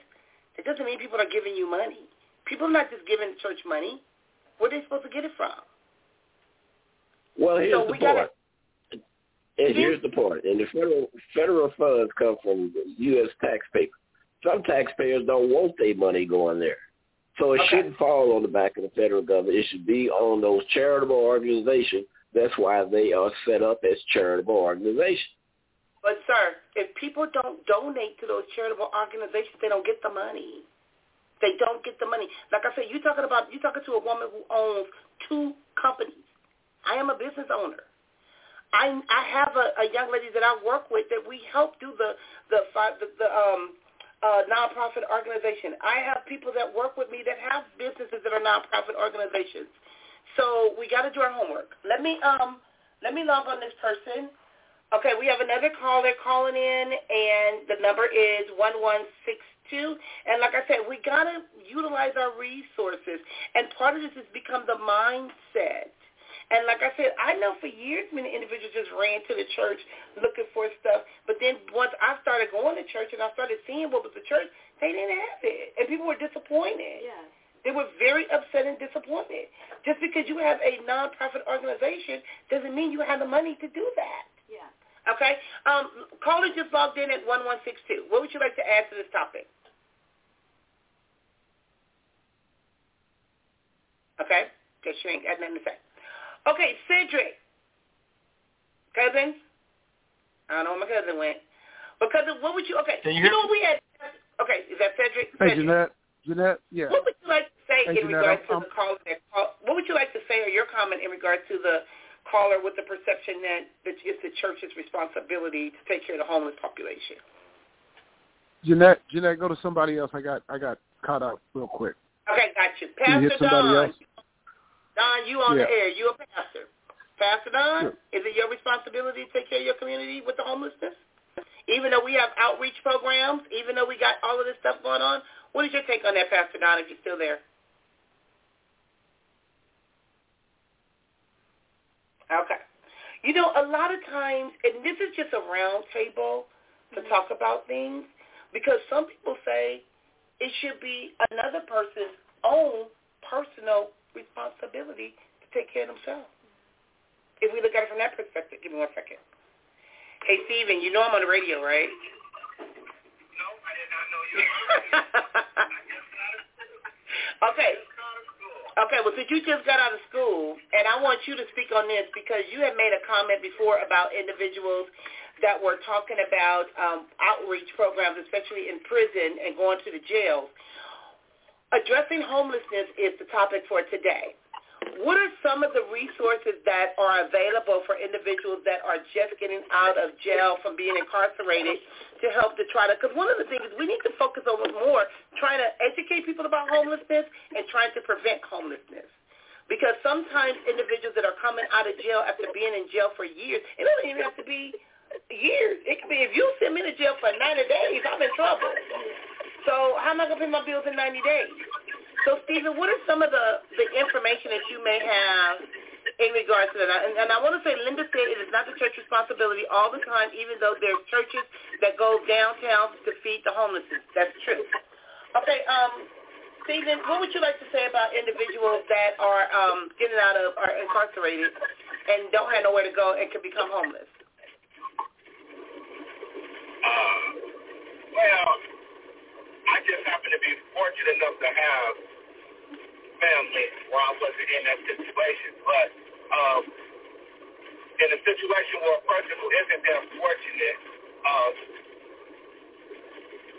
it doesn't mean people are giving you money. People are not just giving church money. Where are they supposed to get it from? Well, here's so the we point. Gotta, and mm-hmm. here's the point. And the federal federal funds come from U.S. taxpayers. Some taxpayers don't want their money going there. So it okay. shouldn't fall on the back of the federal government. It should be on those charitable organizations that's why they are set up as charitable organizations. But sir, if people don't donate to those charitable organizations, they don't get the money. They don't get the money. Like I said, you talking about you talking to a woman who owns two companies. I am a business owner. I I have a, a young lady that I work with that we help do the the the, the um uh, nonprofit organization. I have people that work with me that have businesses that are nonprofit organizations. So we got to do our homework. Let me um let me log on this person. Okay, we have another caller calling in, and the number is one one six two. And like I said, we got to utilize our resources, and part of this has become the mindset. And like I said, I know for years many individuals just ran to the church looking for stuff. But then once I started going to church and I started seeing what was the church, they didn't have it. And people were disappointed. Yes. They were very upset and disappointed. Just because you have a nonprofit organization doesn't mean you have the money to do that. Yeah. Okay. Um, caller just logged in at 1162. What would you like to add to this topic? Okay. Okay, she ain't got nothing to say. Okay, Cedric. Cousin? I don't know where my cousin went. But cousin, what would you, okay. Can you, you know what we had? Okay, is that Cedric? Hey, Cedric. Jeanette. Jeanette, yeah. What would you like to say hey, in Jeanette, regards I'm, to the caller? What would you like to say or your comment in regards to the caller with the perception that, that it's the church's responsibility to take care of the homeless population? Jeanette, Jeanette, go to somebody else. I got I got caught up real quick. Okay, got you. Can you Pastor Don. Else? Don, you on yeah. the air. You a pastor. Pastor Don, sure. is it your responsibility to take care of your community with the homelessness? Even though we have outreach programs, even though we got all of this stuff going on, what is your take on that, Pastor Don, if you're still there? Okay. You know, a lot of times, and this is just a round table to mm-hmm. talk about things, because some people say it should be another person's own personal responsibility to take care of themselves. If we look at it from that perspective, give me one second. Hey, Steven, you know I'm on the radio, right? No, I did not know you okay. Okay, well, since you just got out of school, and I want you to speak on this because you had made a comment before about individuals that were talking about um, outreach programs, especially in prison and going to the jails. Addressing homelessness is the topic for today. What are some of the resources that are available for individuals that are just getting out of jail from being incarcerated to help to try to, because one of the things is we need to focus on more trying to educate people about homelessness and trying to prevent homelessness. Because sometimes individuals that are coming out of jail after being in jail for years, it doesn't even have to be years. It could be if you send me to jail for 90 days, I'm in trouble. So how am I going to pay my bills in 90 days? So, Stephen, what are some of the, the information that you may have in regards to that? And, and I want to say, Linda said it is not the church responsibility all the time, even though there's churches that go downtown to feed the homeless. That's true. Okay, um, Stephen, what would you like to say about individuals that are um, getting out of, are incarcerated and don't have nowhere to go and can become homeless? Uh, well, enough to have family where I wasn't in that situation. But um, in a situation where a person who isn't that fortunate, uh,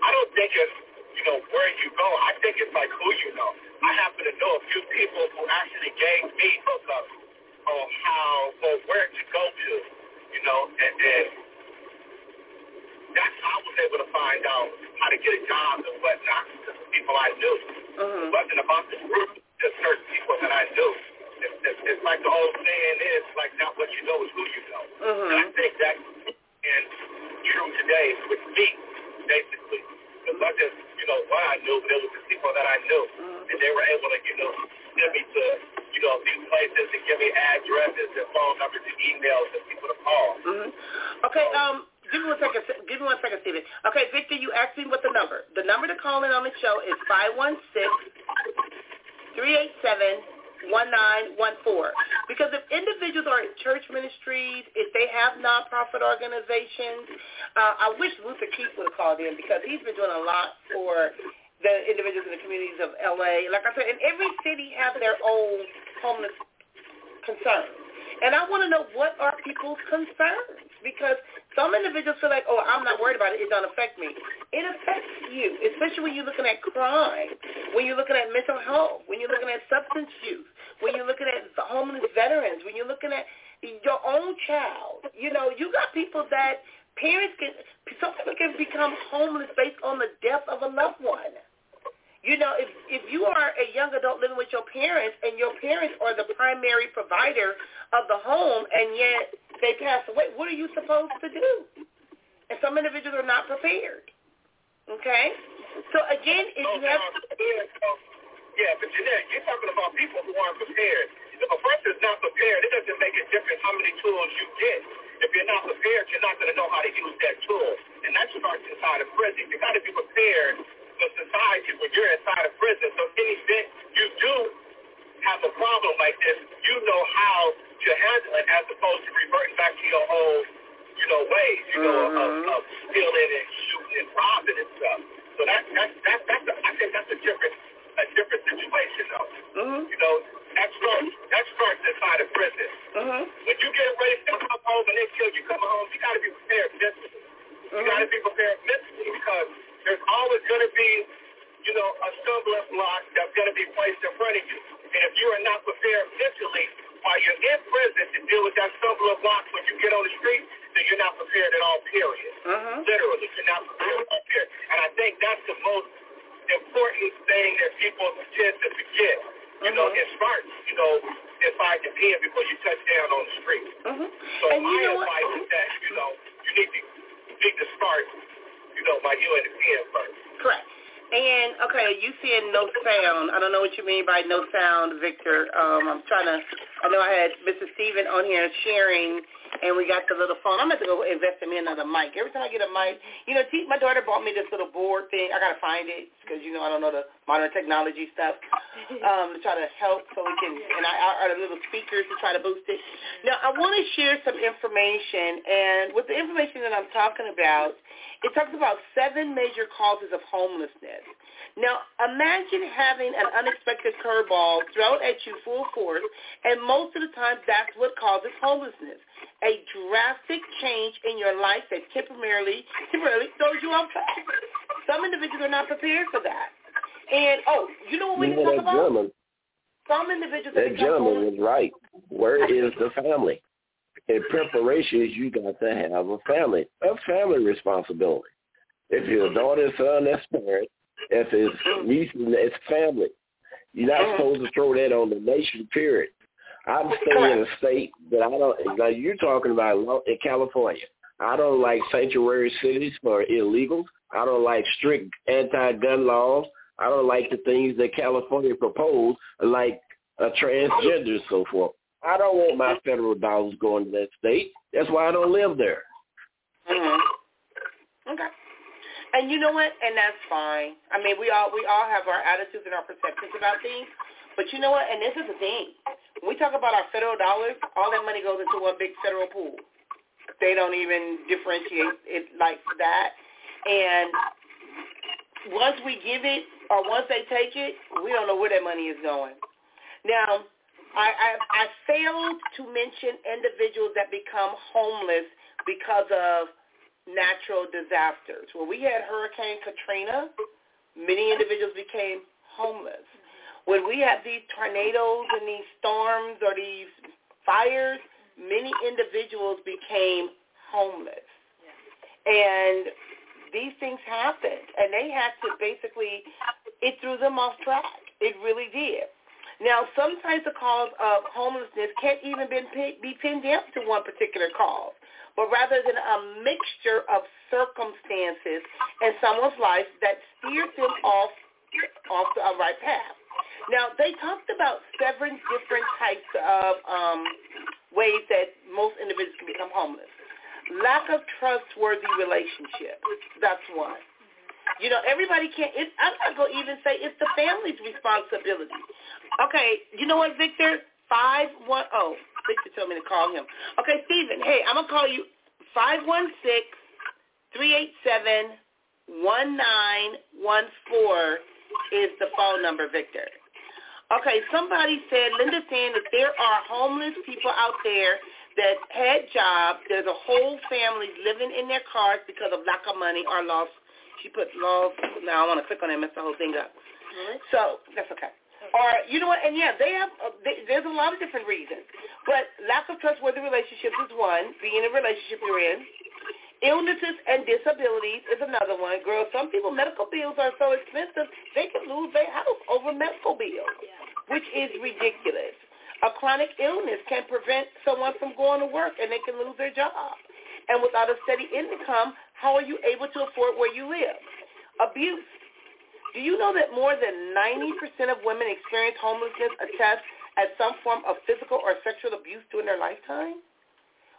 I don't think it's, you know, where you go. I think it's like who you know. I happen to know a few people who actually gave me hookups on how or where to go to, you know, and, and that's how I was able to find out to get a job and whatnot because the people I knew. Mm-hmm. It wasn't about the group, just certain people that I knew. It's, it's, it's like the old saying is, like not what you know is who you know. Mm-hmm. And I think that is true today with me, basically. Because I just, you know, what I knew, but it was the people that I knew. Mm-hmm. And they were able to, you know, get me to, you know, these places and give me addresses and phone numbers and emails and people to call. Mm-hmm. Okay, um, give me one second. Give me one second, Steven. Okay, Victor, you asked me what the number. The number to call in on the show is five one six three eight seven one nine one four. Because if individuals are in church ministries, if they have nonprofit organizations, uh, I wish Luther Keith would have called in because he's been doing a lot for the individuals in the communities of LA. Like I said, and every city have their own homeless concerns. And I want to know what are people's concerns because some individuals feel like, oh, I'm not worried about it. It don't affect me. It affects you, especially when you're looking at crime, when you're looking at mental health, when you're looking at substance use, when you're looking at homeless veterans, when you're looking at your own child. You know, you got people that parents can, some people can become homeless based on the death of a loved one. You know, if if you are a young adult living with your parents and your parents are the primary provider of the home and yet they pass away, what are you supposed to do? And some individuals are not prepared. Okay? So again, if you have oh, Yeah, but Jeanette, you're talking about people who aren't prepared. If a person's not prepared, it doesn't make a difference how many tools you get. If you're not prepared, you're not going to know how to use that tool. And that starts inside of prison. You got to be prepared for society when you're inside of prison. So any event you do have a problem like this, you know how to handle it as opposed to reverting back to your old, you know, ways, you know, Mhm. of, of stealing and shooting and robbing and stuff. So that, that, that, that's a, I think that's a different, a different situation though. Mhm. You know, that starts, that starts inside of prison. Mhm. When you get ready to come home and they kill you coming home, you got to be prepared mentally. You got to be prepared mentally always going to be, you know, a stumbling block that's going to be placed in front of you. And if you are not prepared mentally while you're in prison to deal with that stumbling block when you get on the street, then you're not prepared at all, period. Mhm. Literally, you're not prepared at all, period. And I think that's the most important thing that people tend to forget. You know, Mhm. it starts, you know, inside the pen before you touch down on the street. Mhm. So And my you know advice is that, you know, you need to need to start, you know, the pen first. Correct. And okay, you saying no sound. I don't know what you mean by no sound, Victor. Um, I'm trying to. I know I had Mr. Steven on here sharing, and we got the little phone. I'm going to go invest in me another mic. Every time I get a mic, you know, my daughter bought me this little board thing. I gotta find it because you know I don't know the modern technology stuff. Um, to try to help so we can, and I are the little speakers to try to boost it. Now I want to share some information, and with the information that I'm talking about, it talks about seven major causes of homelessness. Now, imagine having an unexpected curveball thrown at you full force, and most of the time that's what causes homelessness. A drastic change in your life that temporarily, temporarily throws you off track. Some individuals are not prepared for that. And, oh, you know what we You can talk that about? gentleman, Some individuals that gentleman homeless. was right. Where is the family? In preparation, you got to have a family. That's family responsibility. If your daughter, son, that's parent. If it's niece, it's family. You're not supposed to throw that on the nation, period. I'm staying in a state that I don't, now you're talking about in California. I don't like sanctuary cities for illegals. I don't like strict anti-gun laws. I don't like the things that California proposed, like a transgender and so forth. I don't want my federal dollars going to that state. That's why I don't live there. hmm Okay. And you know what? And that's fine. I mean, we all we all have our attitudes and our perceptions about things. But you know what? And this is the thing. When we talk about our federal dollars, all that money goes into one big federal pool. They don't even differentiate it like that. And once we give it or once they take it, we don't know where that money is going. Now, I, I, I failed to mention individuals that become homeless because of natural disasters. When we had Hurricane Katrina, many individuals became homeless. When we have these tornadoes and these storms or these fires, many individuals became homeless. And these things happened, and they had to basically, it threw them off track. It really did. Now, sometimes the cause of homelessness can't even be pinned down to one particular cause but rather than a mixture of circumstances in someone's life that steers them off off the right path. Now, they talked about seven different types of um, ways that most individuals can become homeless. Lack of trustworthy relationship. That's one. You know, everybody can't. It, I'm not to even say it's the family's responsibility. Okay, you know what, Victor? Five one oh. Victor told me to call him. Okay, Stephen. Hey, I'm gonna call you five one six three eight seven one nine one four is the phone number, Victor. Okay, somebody said Linda saying that there are homeless people out there that had jobs. There's a whole family living in their cars because of lack of money or loss. She put loss. Now I want to click on it and mess the whole thing up. Really? So that's okay. Or you know what? And yeah, they have. Uh, they, there's a lot of different reasons, but lack of trustworthy relationships is one. Being in a relationship you're in. Illnesses and disabilities is another one. Girl, some people medical bills are so expensive they can lose their house over medical bills, which is ridiculous. A chronic illness can prevent someone from going to work and they can lose their job. And without a steady income, how are you able to afford where you live? Abuse do you know that more than 90% of women experience homelessness attest at some form of physical or sexual abuse during their lifetime?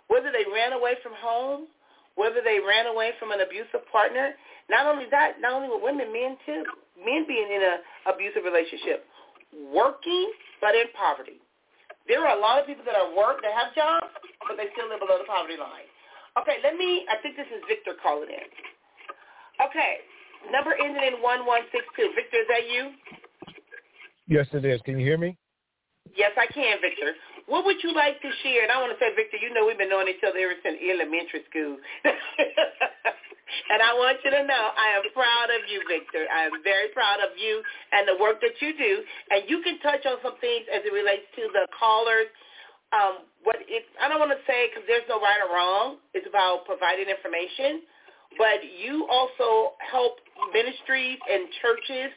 Whether they ran away from home, whether they ran away from an abusive partner. Not only that, not only with women, men too. Men being in an abusive relationship. Working, but in poverty. There are a lot of people that are work, that have jobs, but they still live below the poverty line. Okay, let me, I think this is Victor calling in. Okay, Number ending in 1162. Victor, is that you? Yes, it is. Can you hear me? Yes, I can, Victor. What would you like to share? And I want to say, Victor, you know we've been knowing each other ever since elementary school. and I want you to know I am proud of you, Victor. I am very proud of you and the work that you do. And you can touch on some things as it relates to the callers. Um, what it, I don't want to say because there's no right or wrong. It's about providing information but you also help ministries and churches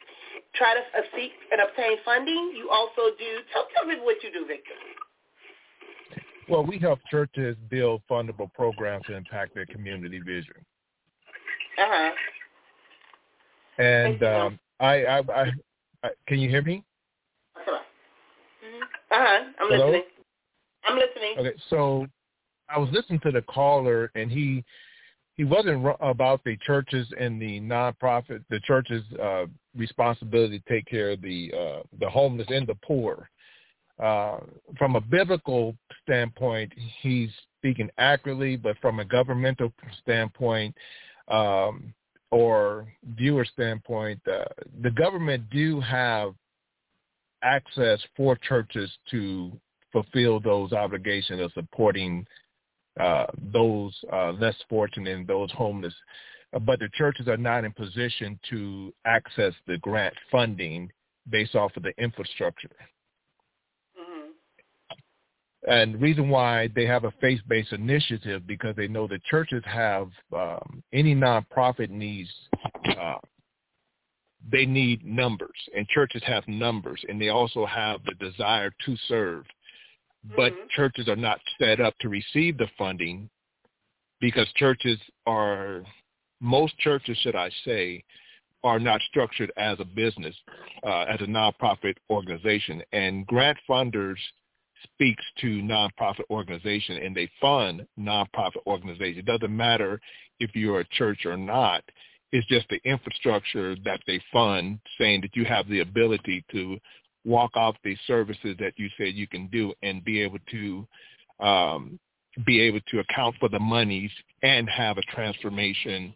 try to seek and obtain funding. You also do. Tell, tell me what you do, Victor. Well, we help churches build fundable programs to impact their community vision. Uh huh. And um, I, I, I, I, can you hear me? Uh huh. I'm Hello? listening. I'm listening. Okay, so I was listening to the caller, and he he wasn't about the churches and the nonprofit, the church's uh, responsibility to take care of the uh, the homeless and the poor. Uh, from a biblical standpoint, he's speaking accurately, but from a governmental standpoint um, or viewer standpoint, uh, the government do have access for churches to fulfill those obligations of supporting uh, those uh, less fortunate and those homeless. Uh, but the churches are not in position to access the grant funding based off of the infrastructure. Mm-hmm. And the reason why they have a faith-based initiative because they know the churches have um, any nonprofit needs. Uh, they need numbers, and churches have numbers, and they also have the desire to serve but mm-hmm. churches are not set up to receive the funding because churches are most churches should i say are not structured as a business uh, as a nonprofit organization. And grant funders speaks to nonprofit organization and they fund nonprofit organizations it doesn't matter if you're a church or not. It's just the infrastructure that they fund saying that you have the ability to walk off the services that you said you can do and be able to um, be able to account for the monies and have a transformation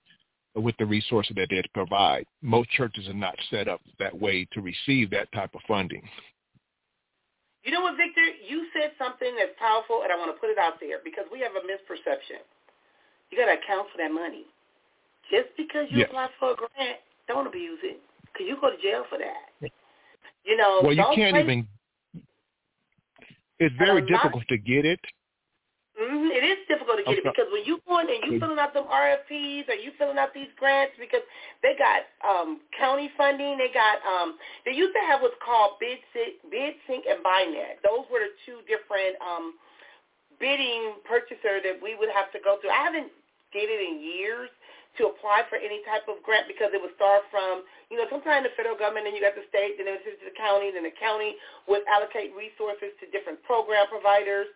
with the resources that they provide. Most churches are not set up that way to receive that type of funding. You know what, Victor? You said something that's powerful, and I want to put it out there because we have a misperception. You got to account for that money. Just because you yes. apply for a grant, don't abuse it because you go to jail for that. You know, well, you can't even. It's very difficult to get it Mm-hmm. It is difficult to get okay. it because when you going and you filling out them RFPs or you filling out these grants because they got um, county funding, they got um, they used to have what's called bid sync, bid sync and BidNet. Those were the two different um, bidding purchaser that we would have to go through. I haven't did it in years to apply for any type of grant because it would start from, you know, sometimes the federal government and you got the state, then it was to the county, then the county would allocate resources to different program providers.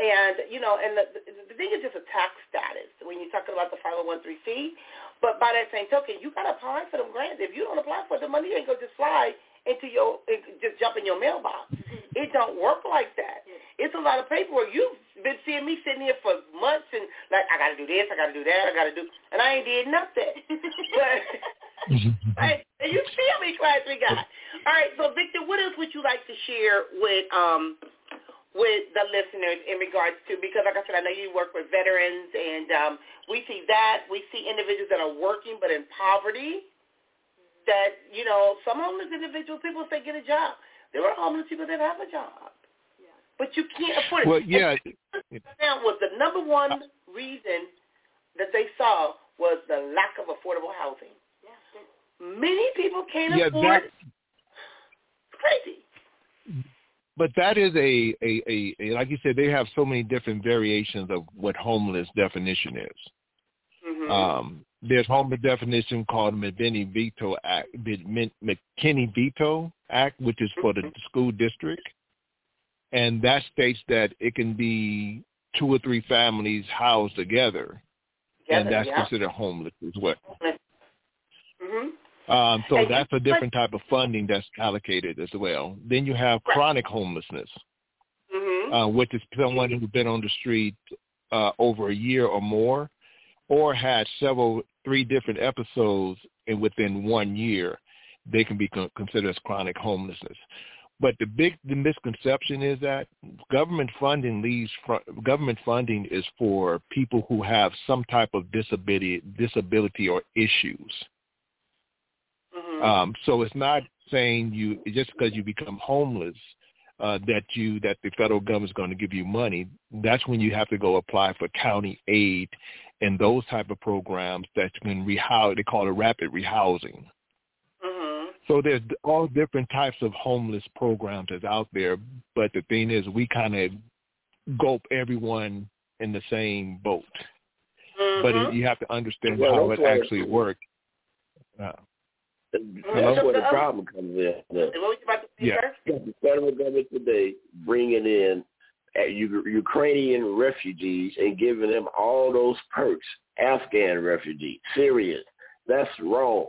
And, you know, and the, the thing is just a tax status when you're talking about the 501c. But by that same token, you got to apply for them grants. If you don't apply for it, the money ain't going to just fly into your, just jump in your mailbox. It don't work like that. It's a lot of paperwork. You've been seeing me sitting here for months and like, I got to do this, I got to do that, I got to do, and I ain't did nothing. but, right, you see how many clients we got. All right, so Victor, what else would you like to share with um, with the listeners in regards to because like I said, I know you work with veterans and um, we see that. We see individuals that are working but in poverty that, you know, some homeless individuals, people say get a job. There are homeless people that have a job. Yeah. But you can't afford it. Well, yeah. Now was the number one reason that they saw was the lack of affordable housing. Yeah. Many people can't yeah, afford it. It's crazy but that is a, a, a, a, like you said, they have so many different variations of what homeless definition is. Mm-hmm. Um, there's homeless definition called McKinney Vento Act, McKinney Vento Act, which is for the mm-hmm. school district, and that states that it can be two or three families housed together, together and that's yeah. considered homeless as well. Mm-hmm. Um, so that's a different type of funding that's allocated as well. Then you have chronic homelessness, mm-hmm. uh, which is someone who's been on the street uh, over a year or more, or had several, three different episodes in within one year. They can be con- considered as chronic homelessness. But the big the misconception is that government funding leaves fr- government funding is for people who have some type of disability disability or issues. Mm-hmm. Um, so it's not saying you just because you become homeless uh, that you that the federal government is going to give you money. That's when you have to go apply for county aid and those type of programs that can rehouse. They call it rapid rehousing. Mm-hmm. So there's all different types of homeless programs that's out there, but the thing is, we kind of gulp everyone in the same boat. Mm-hmm. But it, you have to understand well, how it actually works. Uh, that's where the problem comes in. yeah. The federal government today bringing in Ukrainian refugees and giving them all those perks. Afghan refugees, Syrians. That's wrong.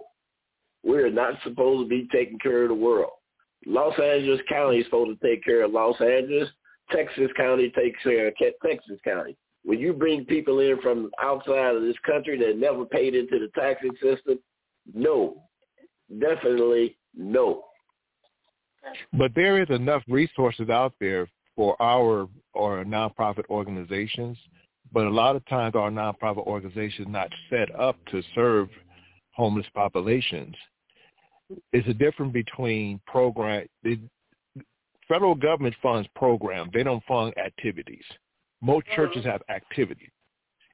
We're not supposed to be taking care of the world. Los Angeles County is supposed to take care of Los Angeles. Texas County takes care of Texas County. When you bring people in from outside of this country that never paid into the taxing system, no, definitely no. But there is enough resources out there for our or nonprofit organizations, but a lot of times our nonprofit organizations not set up to serve homeless populations. It's a difference between program. The federal government funds programs. They don't fund activities. Most mm-hmm. churches have activities,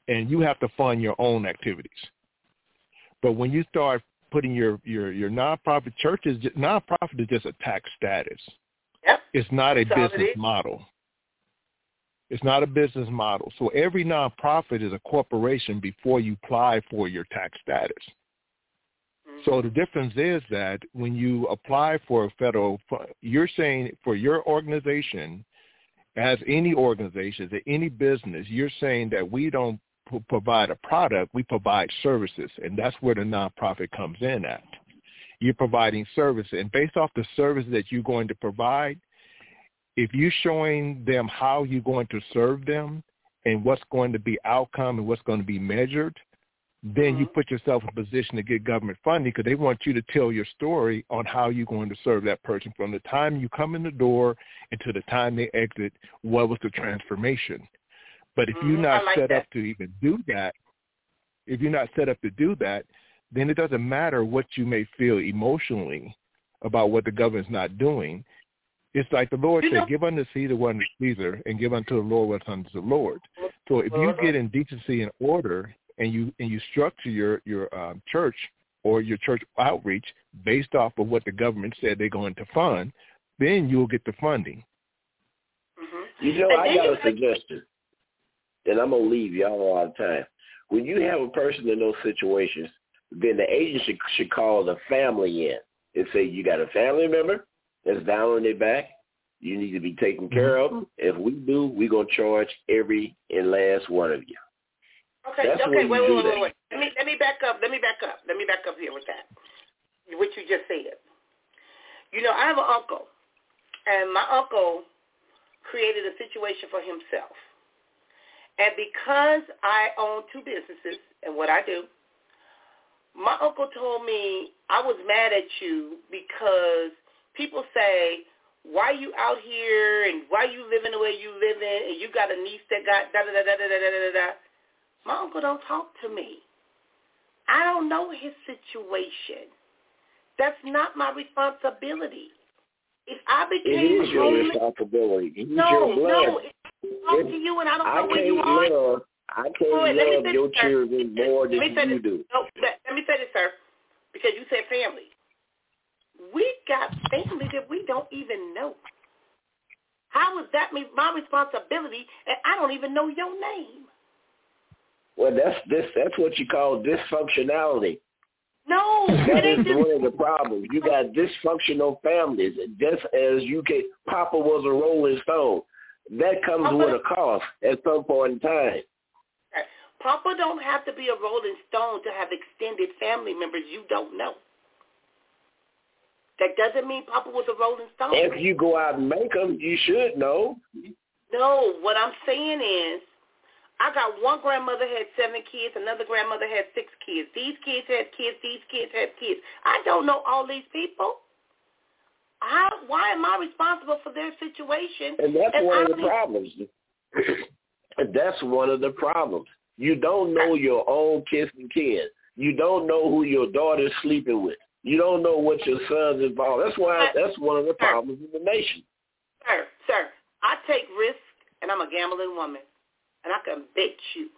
and you have to fund your own activities. But when you start putting your your your nonprofit churches nonprofit is just a tax status. Yep. It's not a business model. It's not a business model. So every nonprofit is a corporation before you apply for your tax status. Mm-hmm. So the difference is that when you apply for a federal, you're saying for your organization, as any organization, as any business, you're saying that we don't provide a product, we provide services, and that's where the nonprofit comes in at. You're providing service, and based off the service that you're going to provide, if you're showing them how you're going to serve them and what's going to be outcome and what's going to be measured, then mm-hmm. you put yourself in a position to get government funding because they want you to tell your story on how you're going to serve that person from the time you come in the door until the time they exit. What was the transformation? But if mm-hmm. you're not like set that. up to even do that, if you're not set up to do that, then it doesn't matter what you may feel emotionally about what the government's not doing. It's like the Lord you said, know, give unto Caesar what unto Caesar, and give unto the Lord what's unto the Lord. So if you get in decency and order, and you and you structure your your um, church or your church outreach based off of what the government said they're going to fund, then you'll get the funding. Mm-hmm. You know, I got a suggestion, and I'm gonna leave y'all a lot of time. When you have a person in those situations, then the agent should, should call the family in and say, you got a family member that's down on their back. You need to be taken care of them. If we do, we're going to charge every and last one of you. Okay, That's okay, when wait, wait, wait, wait. Let me let me back up. Let me back up. Let me back up here with that. What you just said. You know, I have an uncle, and my uncle created a situation for himself. And because I own two businesses and what I do, my uncle told me I was mad at you because people say, why you out here and why you living the way you living and you got a niece that got da da da da da da da da. My uncle don't talk to me. I don't know his situation. That's not my responsibility. If I became it is your homeless, responsibility. He's no, your blood. no, talk to you and I don't I know where you are. Love, I can't me love your children more than Let me say you do. No, let me say this, sir, because you said family. We got family that we don't even know. How is that my responsibility and I don't even know your name? Well, that's this. That's what you call dysfunctionality. No, That is just one of the problems. You got dysfunctional families. Just as you can, Papa was a Rolling Stone. That comes Papa- with a cost at some point in time. Papa don't have to be a rolling stone to have extended family members you don't know. That doesn't mean Papa was a rolling stone. If you go out and make them, you should know. No, what I'm saying is, I got one grandmother had seven kids, another grandmother had six kids. These kids had kids, these kids had kids. I don't know all these people. How? Why am I responsible for their situation? And that's one of the problems. that's one of the problems. You don't know your own kids and kids. You don't know who your daughter's sleeping with. You don't know what your son's involved. That's why that's one of the problems in the nation. Sir, sir, I take risks, and I'm a gambling woman, and I can bet you,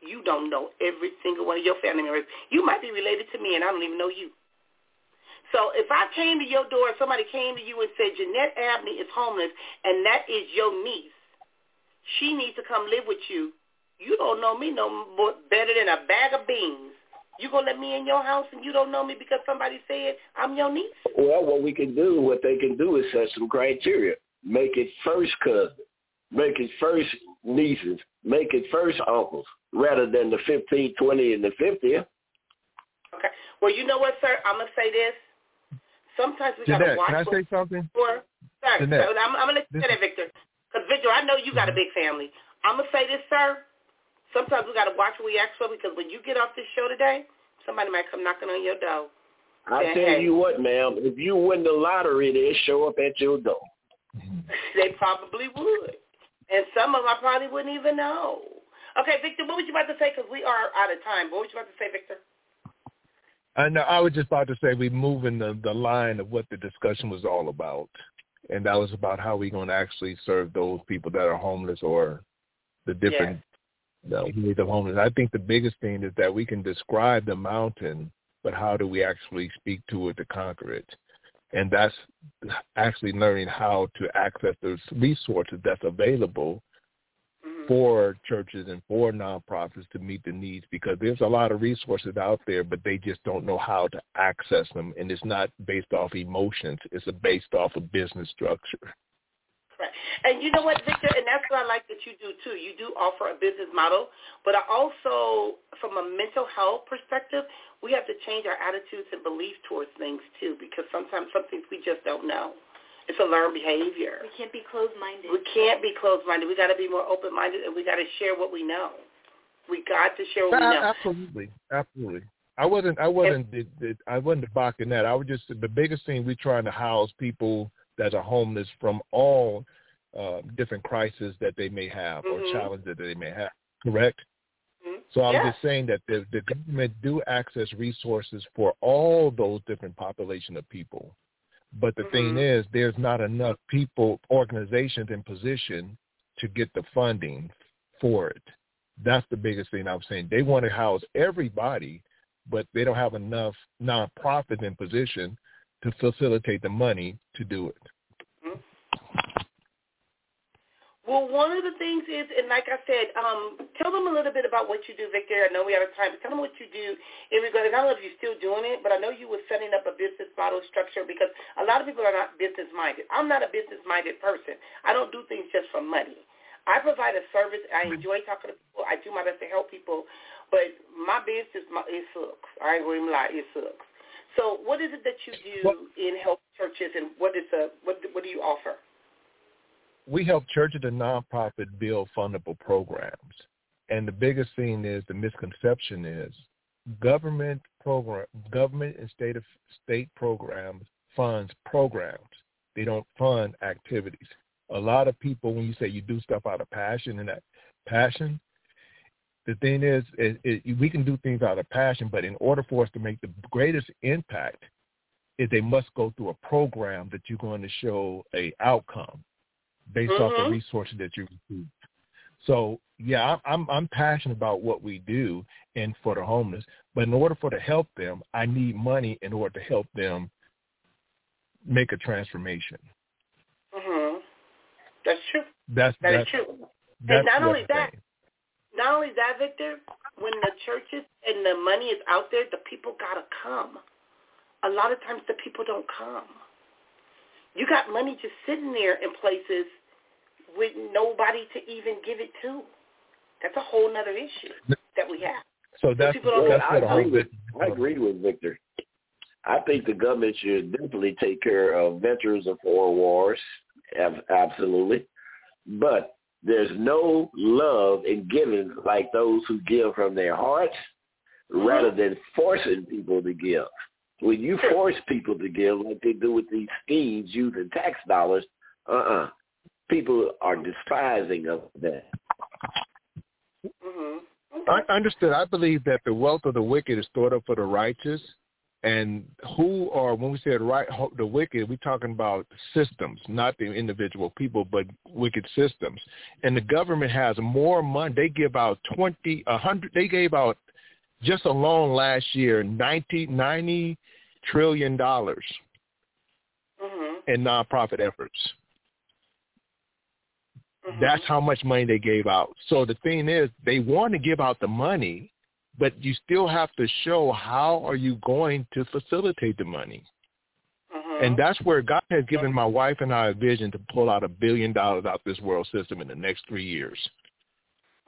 you don't know every single one of your family members. You might be related to me, and I don't even know you. So if I came to your door, somebody came to you and said, Jeanette Abney is homeless, and that is your niece, she needs to come live with you. You don't know me no more better than a bag of beans. You gonna let me in your house and you don't know me because somebody said I'm your niece? Well, what we can do, what they can do is set some criteria. Make it first cousin. Make it first nieces. Make it first uncles rather than the 15, 20, and the 50. Okay. Well, you know what, sir? I'm gonna say this. Sometimes we gotta watch. can I say something? Or, sorry, Jeanette, so I'm, I'm gonna let you say that, Victor. Because Victor, I know you got a mm-hmm. big family. I'm gonna say this, sir. Sometimes we gotta watch what we ask for because when you get off this show today, somebody might come knocking on your door. I tell hey. you what, ma'am, if you win the lottery, they show up at your door. they probably would, and some of them I probably wouldn't even know. Okay, Victor, what was you about to say? Because we are out of time. What was you about to say, Victor? Uh, I know. I was just about to say we move in the the line of what the discussion was all about, and that was about how we're going to actually serve those people that are homeless or the different the ways of homeless. I think the biggest thing is that we can describe the mountain, but how do we actually speak to it to conquer it? And that's actually learning how to access those resources that's available mm-hmm. for churches and for nonprofits to meet the needs because there's a lot of resources out there, but they just don't know how to access them. And it's not based off emotions. It's based off a business structure. Right. And you know what, Victor, and that's what I like that you do too. You do offer a business model, but I also, from a mental health perspective, we have to change our attitudes and beliefs towards things too, because sometimes some things we just don't know. It's a learned behavior. We can't be closed-minded. We can't be closed-minded. We got to be more open-minded, and we got to share what we know. We got to share what we know. Absolutely, absolutely. I wasn't. I wasn't. And, I wasn't barking that. I was just the biggest thing. We're trying to house people that are homeless from all uh, different crises that they may have mm-hmm. or challenges that they may have. Correct. Mm-hmm. So I'm yeah. just saying that the, the government do access resources for all those different population of people. But the mm-hmm. thing is, there's not enough people, organizations in position to get the funding for it. That's the biggest thing I'm saying. They want to house everybody, but they don't have enough nonprofits in position to facilitate the money to do it. Well, one of the things is, and like I said, um, tell them a little bit about what you do, Victor. I know we have time, but tell them what you do in regard. I don't know if you're still doing it, but I know you were setting up a business model structure because a lot of people are not business minded. I'm not a business minded person. I don't do things just for money. I provide a service. I enjoy talking to people. I do my best to help people, but my business, my, it sucks. I ain't going to lie, it sucks. So, what is it that you do in help churches, and what is a what what do you offer? we help churches and nonprofit build fundable programs. And the biggest thing is the misconception is government program, government and state of state programs funds programs. They don't fund activities. A lot of people, when you say you do stuff out of passion and that passion, the thing is, it, it, we can do things out of passion, but in order for us to make the greatest impact, is they must go through a program that you're going to show a outcome based mm-hmm. off the resources that you receive. So yeah, I'm I'm passionate about what we do and for the homeless. But in order for to help them, I need money in order to help them make a transformation. Mhm. That's true. That's that that's, is true. And not only that, thing. Not only that, Victor, when the churches and the money is out there, the people gotta come. A lot of times the people don't come. You got money just sitting there in places with nobody to even give it to. That's a whole other issue that we have. So that's, well, that's I, agree with, I agree with Victor. I think the government should definitely take care of veterans of foreign wars, absolutely. But there's no love in giving like those who give from their hearts rather than forcing people to give. When you force people to give like they do with these schemes using tax dollars, uh-uh. People are despising of that. Mm-hmm. I understood. I believe that the wealth of the wicked is stored up for the righteous. And who are, when we say the right, the wicked, we're talking about systems, not the individual people, but wicked systems. And the government has more money. They give out 20, a 100, they gave out just alone last year, 90, 90 trillion dollars mm-hmm. in nonprofit efforts. Mm-hmm. That's how much money they gave out. So the thing is, they want to give out the money, but you still have to show how are you going to facilitate the money. Mm-hmm. And that's where God has given my wife and I a vision to pull out a billion dollars out this world system in the next three years.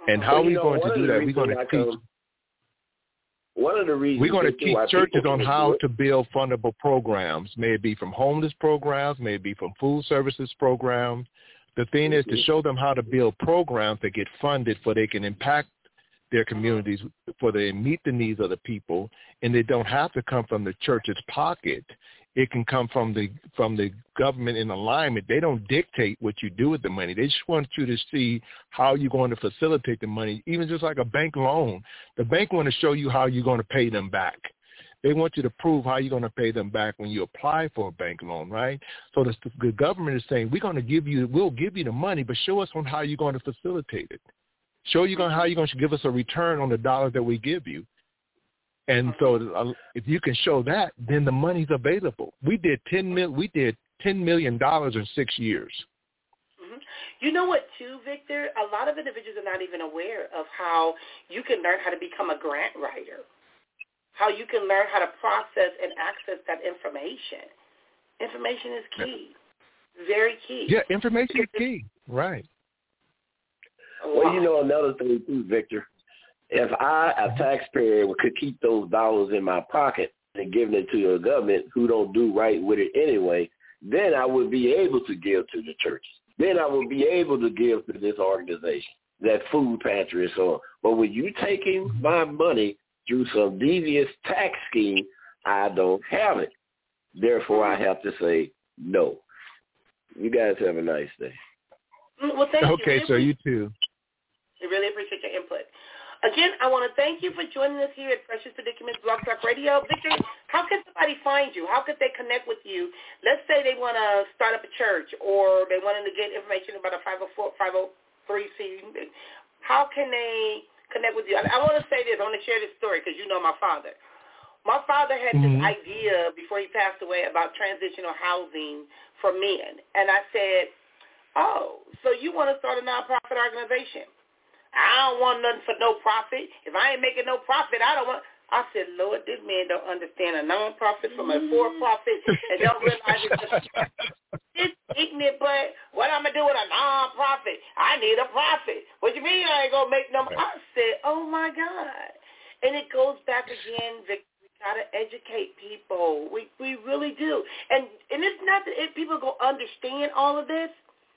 And Mm-hmm. how well, are we know, going to do that? We're going to teach. One of the reasons we're going to teach churches on how to build fundable programs. May it be from homeless programs, may it be from food services programs. The thing mm-hmm. is to Mm-hmm. show them how to build programs that get funded for they can impact their uh-huh. communities, for they meet the needs of the people, and they don't have to come from the church's pocket. It can come from the from the government in alignment. They don't dictate what you do with the money. They just want you to see how you're going to facilitate the money, even just like a bank loan. The bank want to show you how you're going to pay them back. They want you to prove how you're going to pay them back when you apply for a bank loan, right? So the, the government is saying we're going to give you, we'll give you the money, but show us on how you're going to facilitate it. Show you how you're going to give us a return on the dollar that we give you. And so uh, if you can show that, then the money's available. We did ten mil. We did ten million dollars in six years. Mm-hmm. You know what, too, Victor? A lot of individuals are not even aware of how you can learn how to become a grant writer, how you can learn how to process and access that information. Information is key, very key. Yeah, information is key. Right. Well, you know another thing too, Victor if I, a taxpayer, could keep those dollars in my pocket and giving it to the government who don't do right with it anyway, then I would be able to give to the church. Then I would be able to give to this organization. that food pantry and so on. But when you taking my money through some devious tax scheme, I don't have it. Therefore, I have to say no. You guys have a nice day. Mm, well, thank okay, you. so you too. We really appreciate your input. Again, I want to thank you for joining us here at Precious Predicaments Blog Talk Radio. Victor, how can somebody find you? How could they connect with you? Let's say they want to start up a church or they want to get information about a 504, 503C. How can they connect with you? I, I want to say this. I want to share this story because you know my father. My father had mm-hmm. this idea before he passed away about transitional housing for men. And I said, oh, so you want to start a nonprofit organization. I don't want nothing for no profit. If I ain't making no profit, I don't want. I said, Lord, this man don't understand a nonprofit from a for-profit and don't realize it's just this ignorant but what I'm gonna do with a nonprofit? I need a profit. What you mean I ain't gonna make no? I said, oh my God, and it goes back again. We gotta educate people. We we really do, and and it's not that if people go understand all of this,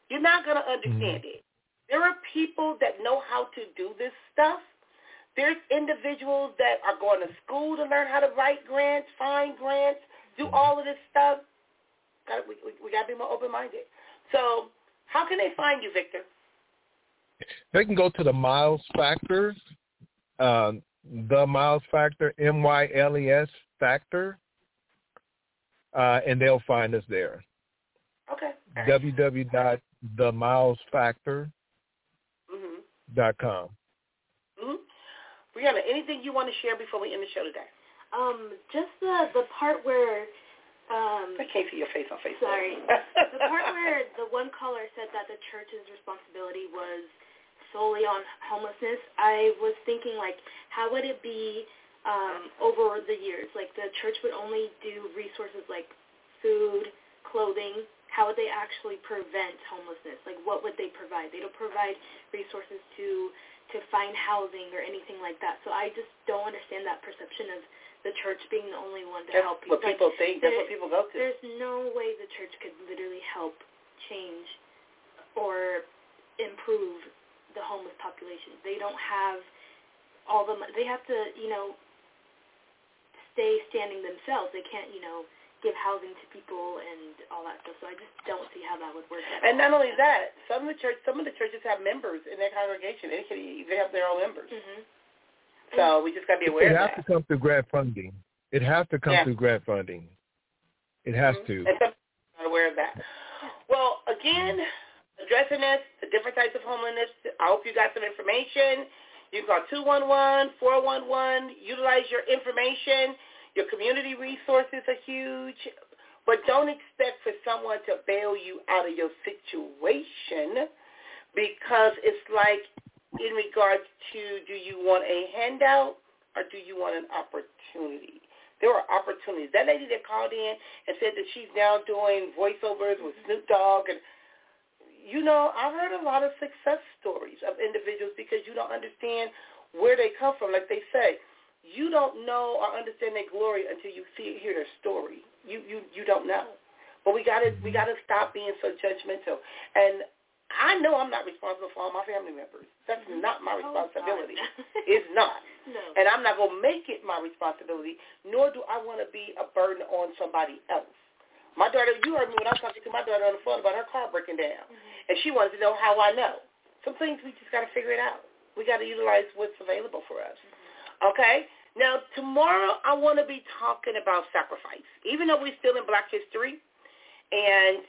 you're not gonna understand mm-hmm. it. There are people that know how to do this stuff. There's individuals that are going to school to learn how to write grants, find grants, do all of this stuff. Got, we, we, we got to be more open-minded. So how can they find you, Victor? They can go to the Myles Factor, uh, the Myles Factor, M-Y-L-E-S Factor, uh, and they'll find us there. Okay. www.themylesfactor.com dot com. Mm-hmm. Brianna, anything you want to share before we end the show today? Um, just the the part where um, I can't see your face on Facebook. Sorry. the part where the one caller said that the church's responsibility was solely on homelessness, I was thinking like, how would it be um, over the years? Like the church would only do resources like food, clothing, how would they actually prevent homelessness? Like what would they provide? They don't provide resources to to find housing or anything like that. So I just don't understand that perception of the church being the only one to That's help people. What people think. That's what people go to. There's no way the church could literally help change or improve the homeless population. They don't have all the they have to, you know, stay standing themselves. They can't, you know, give housing to people and all that stuff. So I just don't see how that would work. and not only that, some of the church, some of the churches have members in their congregation. They can they have their own members. Mm-hmm. So we just got to be aware it of that. It has to come through grant funding. It has to come yeah. through grant funding. It has mm-hmm. to. And some not aware of that. Well, again, addressing this, the different types of homelessness. I hope you got some information. You can call 211-411. Utilize your information your community resources are huge, but don't expect for someone to bail you out of your situation because it's like in regards to do you want a handout or do you want an opportunity? There are opportunities. That lady that called in and said that she's now doing voiceovers with Snoop Dogg and you know, I've heard a lot of success stories of individuals because you don't understand where they come from. Like they say, you don't know or understand their glory until you see hear their story. You you you don't know. But we gotta we gotta stop being so judgmental. And I know I'm not responsible for all my family members. That's mm-hmm. not my oh, responsibility. Oh, it's not. No. And I'm not gonna make it my responsibility, nor do I want to be a burden on somebody else. My daughter, you heard me when I was talking to my daughter on the phone about her car breaking down, mm-hmm. and she wanted to know how I know. Some things we just got to figure it out. We got to utilize what's available for us. Mm-hmm. Okay. Now, tomorrow I want to be talking about sacrifice, even though we're still in Black History, and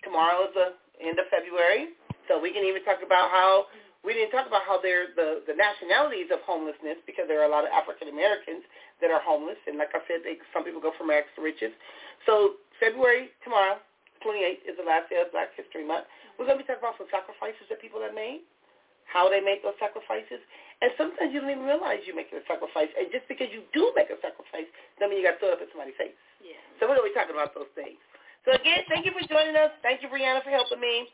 tomorrow is the end of February, so we can even talk about how we didn't talk about how they're the the nationalities of homelessness because there are a lot of African Americans that are homeless, and like I said, they, some people go from rags to riches. So February tomorrow, 28th is the last day of Black History Month. We're going to be talking about some sacrifices that people have made, how they make those sacrifices, and sometimes you don't even realize you're making a sacrifice. And just because you do make a sacrifice doesn't mean you got to throw it up in somebody's face. Yeah. So we're going to be talking about those things. So again, thank you for joining us. Thank you, Brianna, for helping me.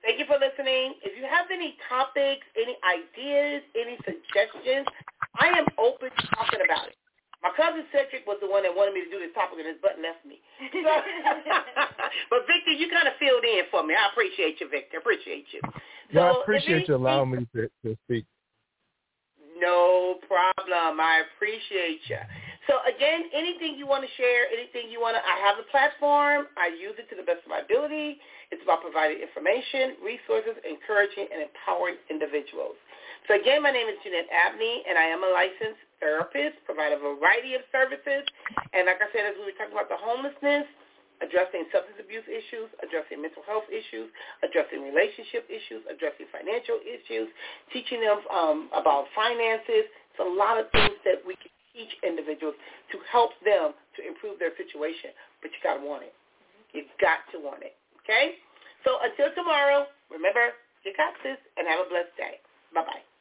Thank you for listening. If you have any topics, any ideas, any suggestions, I am open to talking about it. My cousin Cedric was the one that wanted me to do this topic, and his butt left me. but Victor, you kind of filled in for me. I appreciate you, Victor. Appreciate you. So well, I appreciate you allowing me to, to speak. No problem. I appreciate you. So again, anything you want to share, anything you want to, I have the platform. I use it to the best of my ability. It's about providing information, resources, encouraging, and empowering individuals. So again, my name is Jeanette Abney, and I am a licensed therapist, provide a variety of services. And like I said, as we were talking about the homelessness, addressing substance abuse issues, addressing mental health issues, addressing relationship issues, addressing financial issues, teaching them um, about finances. It's a lot of things that we can teach individuals to help them to improve their situation, but you got to want it. You've got to want it, okay? So until tomorrow, remember, you got this, and have a blessed day. Bye-bye.